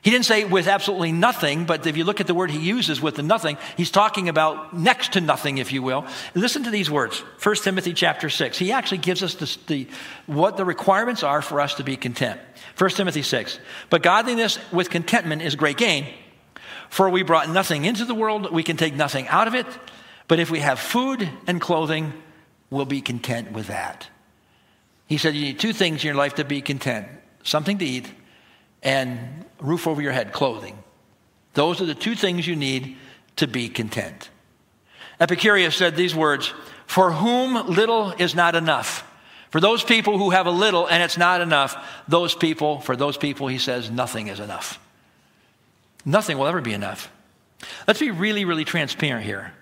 He didn't say with absolutely nothing, but if you look at the word he uses with the nothing, he's talking about next to nothing, if you will. Listen to these words 1 Timothy chapter 6. He actually gives us the, the, what the requirements are for us to be content. 1 Timothy 6. But godliness with contentment is great gain. For we brought nothing into the world, we can take nothing out of it. But if we have food and clothing, we'll be content with that. He said, You need two things in your life to be content something to eat and roof over your head, clothing. Those are the two things you need to be content. Epicurus said these words For whom little is not enough. For those people who have a little and it's not enough, those people, for those people, he says, nothing is enough. Nothing will ever be enough. Let's be really, really transparent here.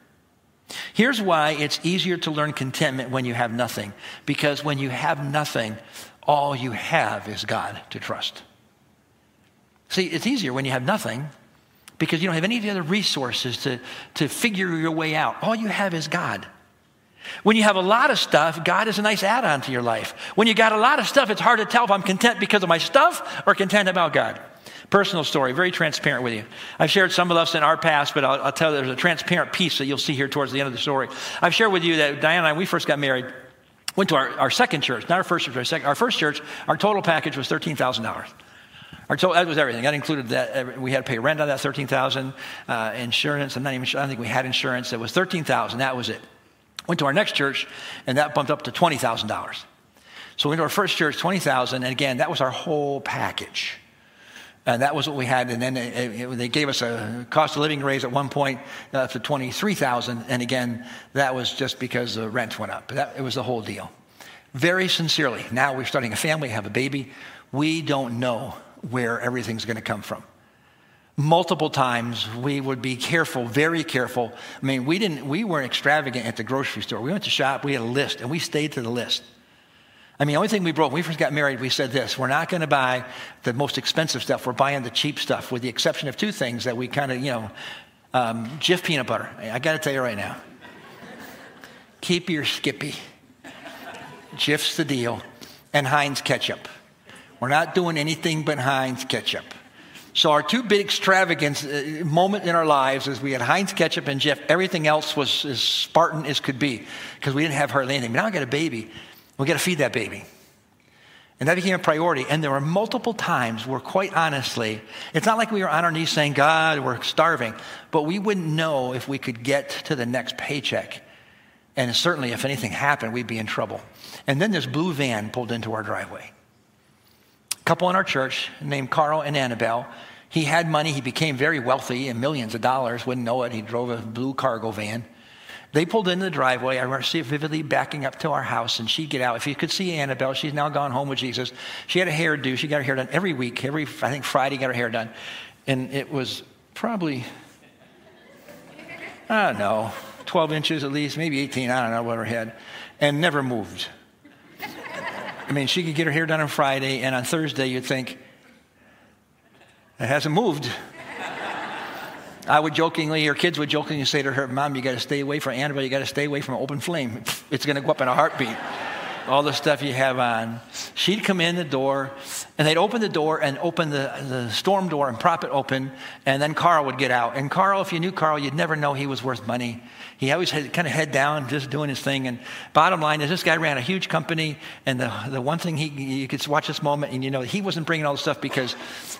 Here's why it's easier to learn contentment when you have nothing. Because when you have nothing, all you have is God to trust. See, it's easier when you have nothing because you don't have any of the other resources to, to figure your way out. All you have is God. When you have a lot of stuff, God is a nice add on to your life. When you got a lot of stuff, it's hard to tell if I'm content because of my stuff or content about God. Personal story, very transparent with you. I've shared some of us in our past, but I'll, I'll tell you there's a transparent piece that you'll see here towards the end of the story. I've shared with you that Diane and I, we first got married, went to our, our second church, not our first church, our, second, our first church, our total package was $13,000. Our total, that was everything. That included that we had to pay rent on that thirteen thousand, uh, insurance. I'm not even sure. I don't think we had insurance. It was thirteen thousand. That was it. Went to our next church, and that bumped up to twenty thousand dollars. So we went to our first church, twenty thousand, and again, that was our whole package. And that was what we had. And then it, it, they gave us a cost of living raise at one point uh, to 23000 And again, that was just because the rent went up. That, it was the whole deal. Very sincerely, now we're starting a family, have a baby. We don't know where everything's going to come from. Multiple times we would be careful, very careful. I mean, we didn't, we weren't extravagant at the grocery store. We went to shop, we had a list, and we stayed to the list. I mean, the only thing we broke, when we first got married, we said this we're not going to buy the most expensive stuff, we're buying the cheap stuff, with the exception of two things that we kind of, you know, um, Jif peanut butter. I got to tell you right now keep your Skippy. Jif's the deal. And Heinz ketchup. We're not doing anything but Heinz ketchup. So our two big extravagance uh, moment in our lives is we had Heinz ketchup and Jif. Everything else was as Spartan as could be because we didn't have hardly anything. But Now I got a baby. We got to feed that baby. And that became a priority. And there were multiple times where, quite honestly, it's not like we were on our knees saying, God, we're starving, but we wouldn't know if we could get to the next paycheck. And certainly, if anything happened, we'd be in trouble. And then this blue van pulled into our driveway A couple in our church named Carl and Annabelle. He had money. He became very wealthy and millions of dollars. Wouldn't know it. He drove a blue cargo van. They pulled into the driveway. I remember seeing vividly backing up to our house, and she'd get out. If you could see Annabelle, she's now gone home with Jesus. She had a hairdo. She got her hair done every week. Every I think Friday got her hair done, and it was probably I don't know, 12 inches at least, maybe 18. I don't know what her head, and never moved. I mean, she could get her hair done on Friday, and on Thursday, you'd think, it hasn't moved. I would jokingly, or kids would jokingly say to her, Mom, you got to stay away from Annabelle, you got to stay away from open flame. It's going to go up in a heartbeat. All the stuff you have on. She'd come in the door, and they'd open the door and open the, the storm door and prop it open, and then Carl would get out. And Carl, if you knew Carl, you'd never know he was worth money. He always had kind of head down, just doing his thing. And bottom line is, this guy ran a huge company, and the, the one thing he, you could watch this moment, and you know, he wasn't bringing all the stuff because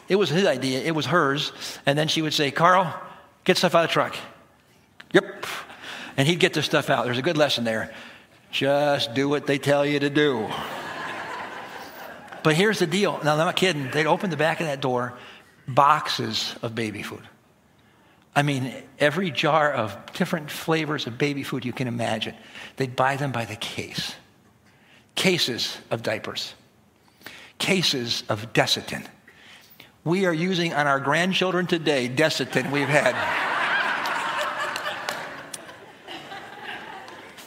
it was his idea, it was hers. And then she would say, Carl, get stuff out of the truck. Yep. And he'd get the stuff out. There's a good lesson there. Just do what they tell you to do. But here's the deal. Now, I'm not kidding. They'd open the back of that door, boxes of baby food. I mean, every jar of different flavors of baby food you can imagine. They'd buy them by the case. Cases of diapers, cases of Desitin. We are using on our grandchildren today Desitin we've had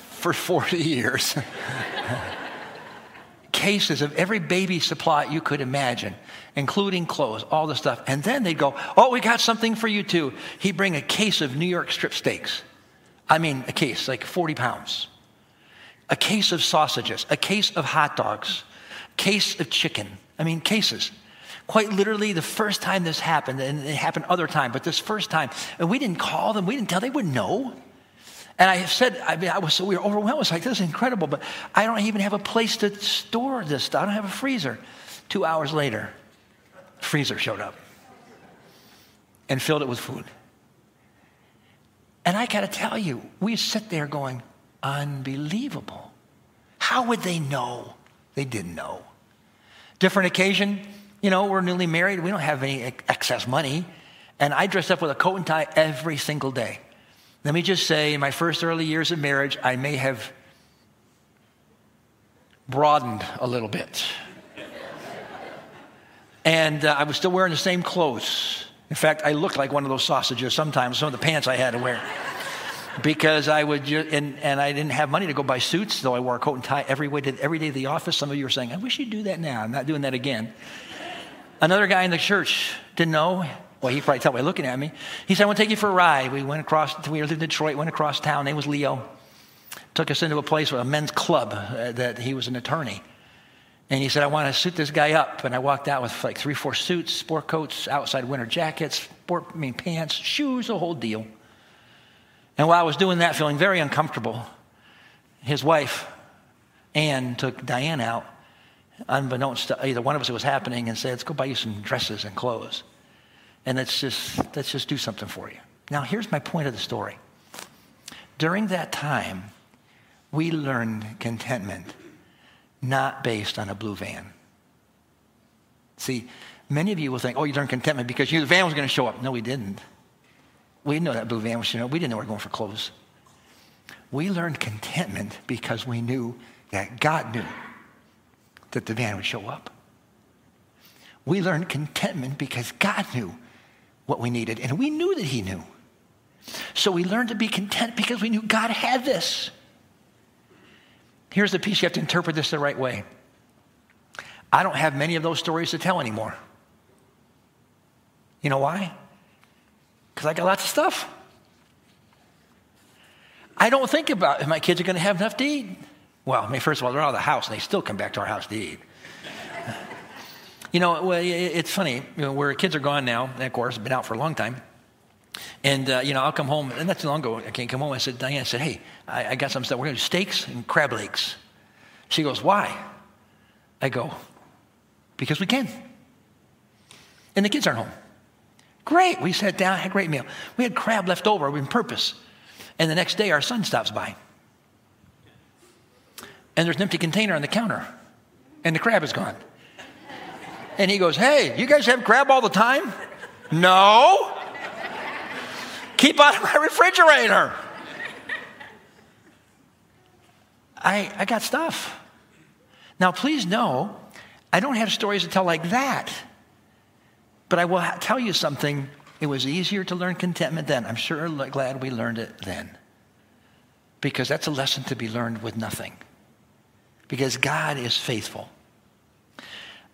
for 40 years. cases of every baby supply you could imagine, including clothes, all the stuff. And then they'd go, Oh, we got something for you too. He'd bring a case of New York strip steaks. I mean, a case, like 40 pounds. A case of sausages, a case of hot dogs, case of chicken. I mean, cases. Quite literally, the first time this happened, and it happened other time, but this first time, and we didn't call them, we didn't tell, they wouldn't know. And I said, I mean, I was so we were overwhelmed. It's like, this is incredible, but I don't even have a place to store this stuff. I don't have a freezer. Two hours later, freezer showed up and filled it with food. And I got to tell you, we sit there going, unbelievable. How would they know? They didn't know. Different occasion, you know, we're newly married. We don't have any excess money. And I dress up with a coat and tie every single day. Let me just say, in my first early years of marriage, I may have broadened a little bit. and uh, I was still wearing the same clothes. In fact, I looked like one of those sausages sometimes, some of the pants I had to wear. because I would, ju- and, and I didn't have money to go buy suits, though I wore a coat and tie every, way to, every day to the office. Some of you are saying, I wish you'd do that now. I'm not doing that again. Another guy in the church didn't know well, he probably tell by looking at me. He said, I want to take you for a ride. We went across, we lived in Detroit, went across town. Name was Leo. Took us into a place a men's club uh, that he was an attorney. And he said, I want to suit this guy up. And I walked out with like three, four suits, sport coats, outside winter jackets, sport, I mean, pants, shoes, the whole deal. And while I was doing that, feeling very uncomfortable, his wife, Ann, took Diane out, unbeknownst to either one of us it was happening, and said, Let's go buy you some dresses and clothes and let's just, let's just do something for you. Now, here's my point of the story. During that time, we learned contentment not based on a blue van. See, many of you will think, oh, you learned contentment because you knew the van was going to show up. No, we didn't. We didn't know that blue van was showing up. We didn't know we were going for clothes. We learned contentment because we knew that God knew that the van would show up. We learned contentment because God knew what we needed. And we knew that He knew. So we learned to be content because we knew God had this. Here's the piece you have to interpret this the right way. I don't have many of those stories to tell anymore. You know why? Because I got lots of stuff. I don't think about if my kids are going to have enough to eat. Well, I mean, first of all, they're out of the house and they still come back to our house to eat. You know, well, it's funny. You know, where kids are gone now, of course, been out for a long time. And, uh, you know, I'll come home, and not too long ago, I can't come home. I said, Diane, I said, hey, I, I got some stuff. We're going to do steaks and crab legs. She goes, why? I go, because we can. And the kids aren't home. Great. We sat down, had a great meal. We had crab left over on purpose. And the next day, our son stops by. And there's an empty container on the counter, and the crab is gone. And he goes, Hey, you guys have crab all the time? no. Keep out of my refrigerator. I, I got stuff. Now, please know, I don't have stories to tell like that. But I will tell you something. It was easier to learn contentment then. I'm sure glad we learned it then. Because that's a lesson to be learned with nothing. Because God is faithful.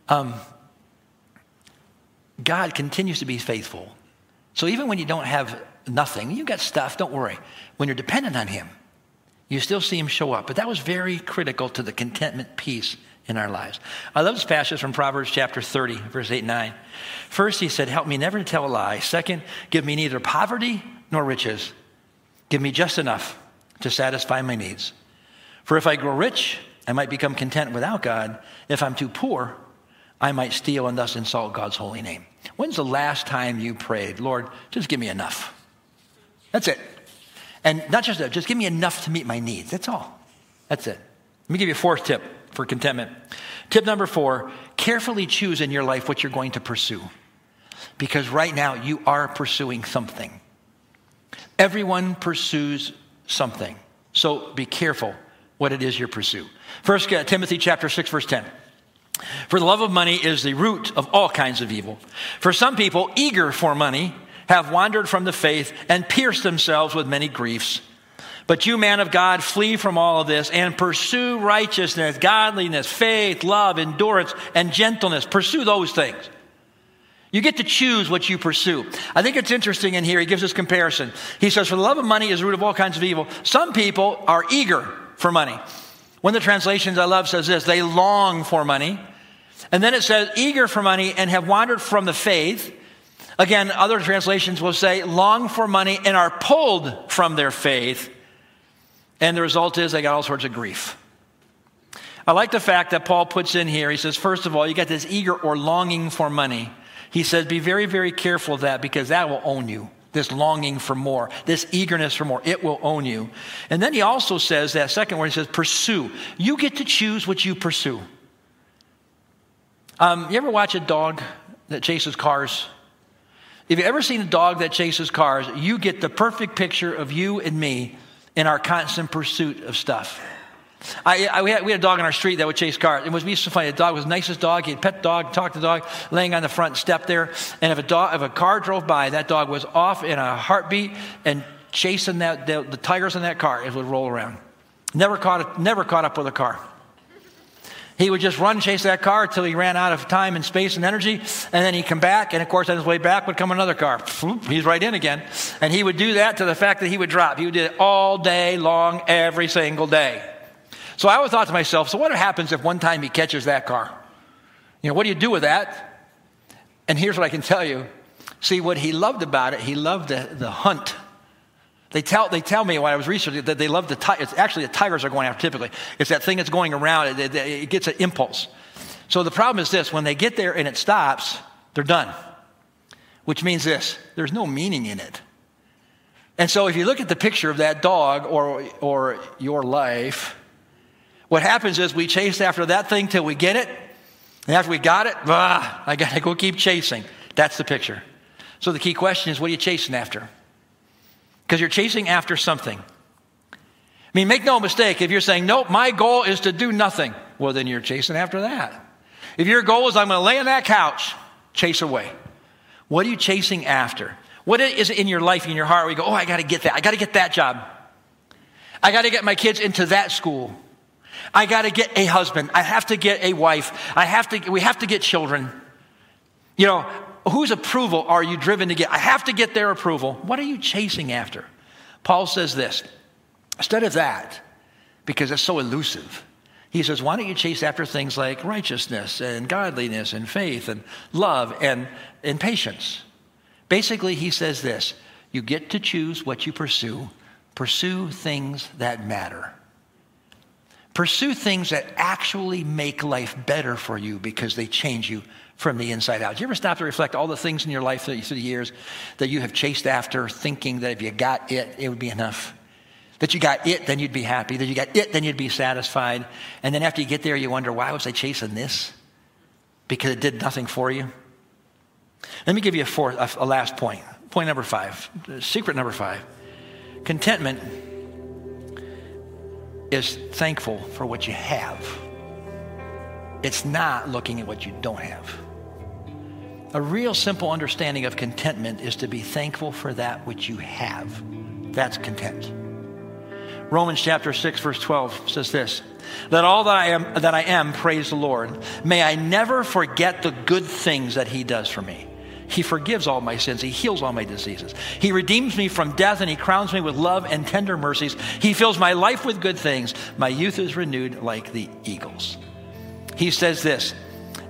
Um, God continues to be faithful. So even when you don't have nothing, you've got stuff, don't worry. When you're dependent on Him, you still see Him show up. But that was very critical to the contentment piece in our lives. I love this passage from Proverbs chapter 30, verse 8 and 9. First, he said, Help me never to tell a lie. Second, give me neither poverty nor riches. Give me just enough to satisfy my needs. For if I grow rich, I might become content without God. If I'm too poor, I might steal and thus insult God's holy name. When's the last time you prayed, Lord, just give me enough? That's it. And not just that, just give me enough to meet my needs. That's all. That's it. Let me give you a fourth tip for contentment. Tip number four carefully choose in your life what you're going to pursue. Because right now you are pursuing something. Everyone pursues something. So be careful what it is you pursue. First uh, Timothy chapter 6 verse 10. For the love of money is the root of all kinds of evil. For some people eager for money have wandered from the faith and pierced themselves with many griefs. But you, man of God, flee from all of this and pursue righteousness, godliness, faith, love, endurance, and gentleness. Pursue those things. You get to choose what you pursue. I think it's interesting in here. He gives this comparison. He says, For the love of money is the root of all kinds of evil. Some people are eager for money. One of the translations I love says this they long for money. And then it says, eager for money and have wandered from the faith. Again, other translations will say, long for money and are pulled from their faith. And the result is they got all sorts of grief. I like the fact that Paul puts in here, he says, first of all, you got this eager or longing for money. He says, be very, very careful of that because that will own you. This longing for more, this eagerness for more, it will own you. And then he also says that second word, he says, pursue. You get to choose what you pursue. Um, you ever watch a dog that chases cars? If you've ever seen a dog that chases cars, you get the perfect picture of you and me in our constant pursuit of stuff. I, I, we, had, we, had, a dog on our street that would chase cars. It was used to find a dog was the nicest dog. He'd pet the dog, talk to the dog, laying on the front step there. And if a dog, if a car drove by, that dog was off in a heartbeat and chasing that the, the tigers in that car. It would roll around. Never caught, never caught up with a car. He would just run, chase that car until he ran out of time and space and energy, and then he'd come back, and of course, on his way back would come another car. He's right in again. And he would do that to the fact that he would drop. He would do it all day long, every single day. So I always thought to myself, so what happens if one time he catches that car? You know, what do you do with that? And here's what I can tell you. See, what he loved about it, he loved the, the hunt they tell, they tell me when I was researching that they love the tigers. Actually, the tigers are going after typically. It's that thing that's going around, it, it, it gets an impulse. So the problem is this when they get there and it stops, they're done. Which means this there's no meaning in it. And so if you look at the picture of that dog or, or your life, what happens is we chase after that thing till we get it. And after we got it, ah, I got to go keep chasing. That's the picture. So the key question is what are you chasing after? because you're chasing after something. I mean, make no mistake, if you're saying, nope, my goal is to do nothing, well, then you're chasing after that. If your goal is, I'm going to lay on that couch, chase away. What are you chasing after? What is it in your life, in your heart, where you go, oh, I got to get that. I got to get that job. I got to get my kids into that school. I got to get a husband. I have to get a wife. I have to, we have to get children. You know, whose approval are you driven to get? I have to get their approval. What are you chasing after? Paul says this instead of that, because it's so elusive, he says, why don't you chase after things like righteousness and godliness and faith and love and, and patience? Basically, he says this you get to choose what you pursue, pursue things that matter. Pursue things that actually make life better for you because they change you from the inside out. Do you ever stop to reflect all the things in your life through the years that you have chased after, thinking that if you got it, it would be enough? That you got it, then you'd be happy. That you got it, then you'd be satisfied. And then after you get there, you wonder, why was I chasing this? Because it did nothing for you. Let me give you a, fourth, a last point. Point number five, secret number five. Contentment is thankful for what you have. It's not looking at what you don't have. A real simple understanding of contentment is to be thankful for that which you have. That's content. Romans chapter 6 verse 12 says this, that all that I am that I am praise the Lord. May I never forget the good things that he does for me. He forgives all my sins. He heals all my diseases. He redeems me from death and he crowns me with love and tender mercies. He fills my life with good things. My youth is renewed like the eagles. He says this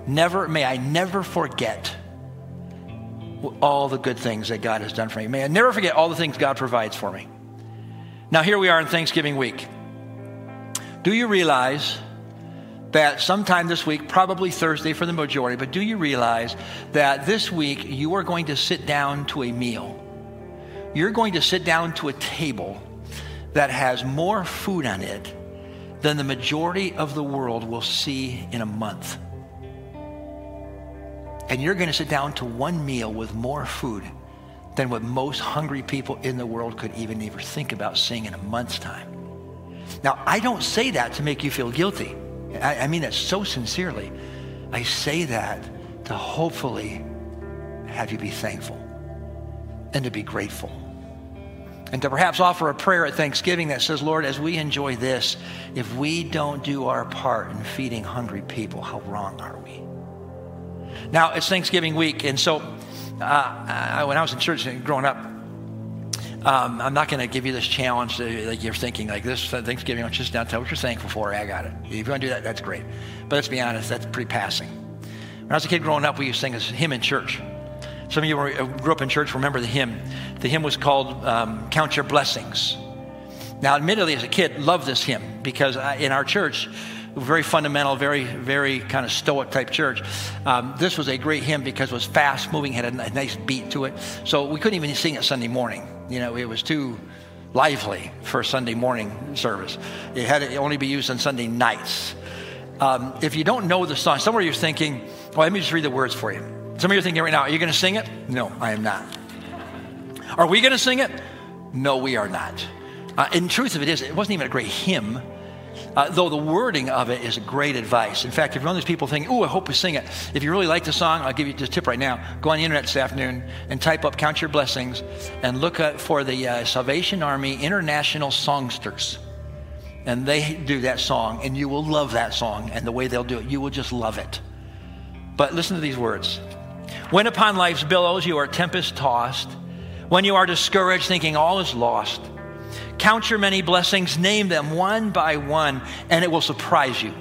Never, may I never forget all the good things that God has done for me. May I never forget all the things God provides for me. Now, here we are in Thanksgiving week. Do you realize that sometime this week, probably Thursday for the majority, but do you realize that this week you are going to sit down to a meal? You're going to sit down to a table that has more food on it than the majority of the world will see in a month. And you're going to sit down to one meal with more food than what most hungry people in the world could even ever think about seeing in a month's time. Now, I don't say that to make you feel guilty. I, I mean that so sincerely. I say that to hopefully have you be thankful and to be grateful. And to perhaps offer a prayer at Thanksgiving that says, Lord, as we enjoy this, if we don't do our part in feeding hungry people, how wrong are we? Now, it's Thanksgiving week, and so uh, I, when I was in church growing up, um, I'm not going to give you this challenge to, like you're thinking like this Thanksgiving. I'll just now tell what you're thankful for. I got it. If you want to do that, that's great. But let's be honest, that's pretty passing. When I was a kid growing up, we used to sing this hymn in church. Some of you uh, grew up in church remember the hymn. The hymn was called um, "Count Your Blessings." Now, admittedly, as a kid, loved this hymn because I, in our church, very fundamental, very, very kind of stoic type church. Um, this was a great hymn because it was fast moving, had a nice beat to it. So we couldn't even sing it Sunday morning. You know, it was too lively for Sunday morning service. It had to only be used on Sunday nights. Um, if you don't know the song, somewhere you're thinking, well, let me just read the words for you. Some of you are thinking right now, are you going to sing it? No, I am not. Are we going to sing it? No, we are not. Uh, in truth of it is, it wasn't even a great hymn. Uh, though the wording of it is great advice. In fact, if you're one of those people thinking, ooh, I hope we sing it, if you really like the song, I'll give you a tip right now. Go on the internet this afternoon and type up Count Your Blessings and look for the uh, Salvation Army International Songsters. And they do that song, and you will love that song and the way they'll do it. You will just love it. But listen to these words When upon life's billows you are tempest tossed, when you are discouraged, thinking all is lost, Count your many blessings, name them one by one, and it will surprise you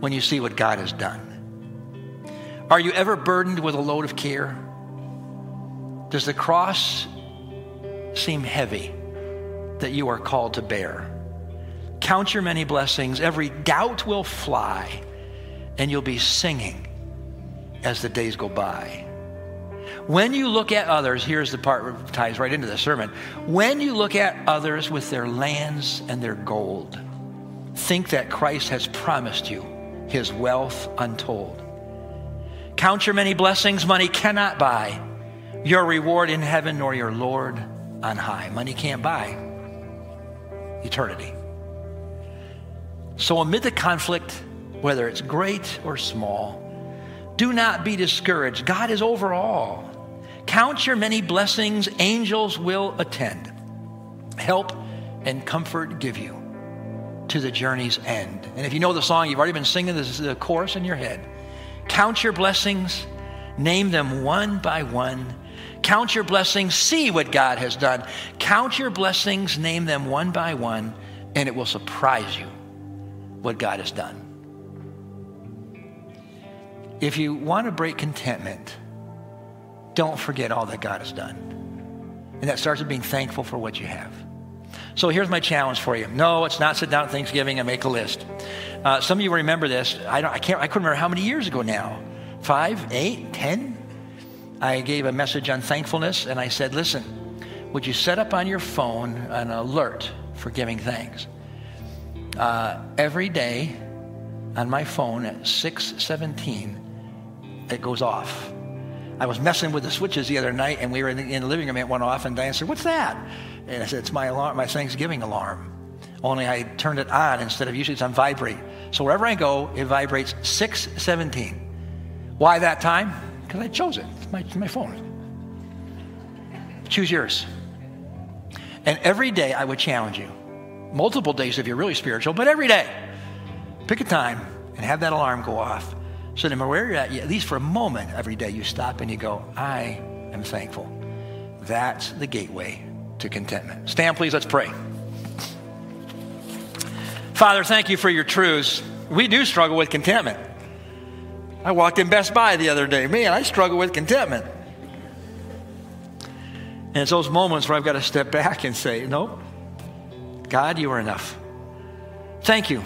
when you see what God has done. Are you ever burdened with a load of care? Does the cross seem heavy that you are called to bear? Count your many blessings. Every doubt will fly, and you'll be singing as the days go by. When you look at others, here's the part ties right into the sermon. When you look at others with their lands and their gold, think that Christ has promised you his wealth untold. Count your many blessings money cannot buy, your reward in heaven nor your Lord on high. Money can't buy eternity. So, amid the conflict, whether it's great or small, do not be discouraged. God is over all. Count your many blessings, angels will attend. Help and comfort give you to the journey's end. And if you know the song, you've already been singing this, the chorus in your head. Count your blessings, name them one by one. Count your blessings, see what God has done. Count your blessings, name them one by one, and it will surprise you what God has done. If you want to break contentment, don't forget all that God has done. And that starts with being thankful for what you have. So here's my challenge for you. No, it's not sit down at Thanksgiving and make a list. Uh, some of you remember this. I, don't, I, can't, I couldn't remember how many years ago now. Five, eight, ten? I gave a message on thankfulness and I said, listen, would you set up on your phone an alert for giving thanks? Uh, every day on my phone at 617, it goes off. I was messing with the switches the other night, and we were in the, in the living room. It went off, and Diane said, "What's that?" And I said, "It's my alarm, my Thanksgiving alarm." Only I turned it on instead of usually it's on vibrate. So wherever I go, it vibrates 617. Why that time? Because I chose it. It's my, it's my phone. Choose yours. And every day I would challenge you. Multiple days if you're really spiritual, but every day. Pick a time and have that alarm go off. So no matter where you're at, at least for a moment every day, you stop and you go, I am thankful. That's the gateway to contentment. Stand, please. Let's pray. Father, thank you for your truths. We do struggle with contentment. I walked in Best Buy the other day. Man, I struggle with contentment. And it's those moments where I've got to step back and say, Nope, God, you are enough. Thank you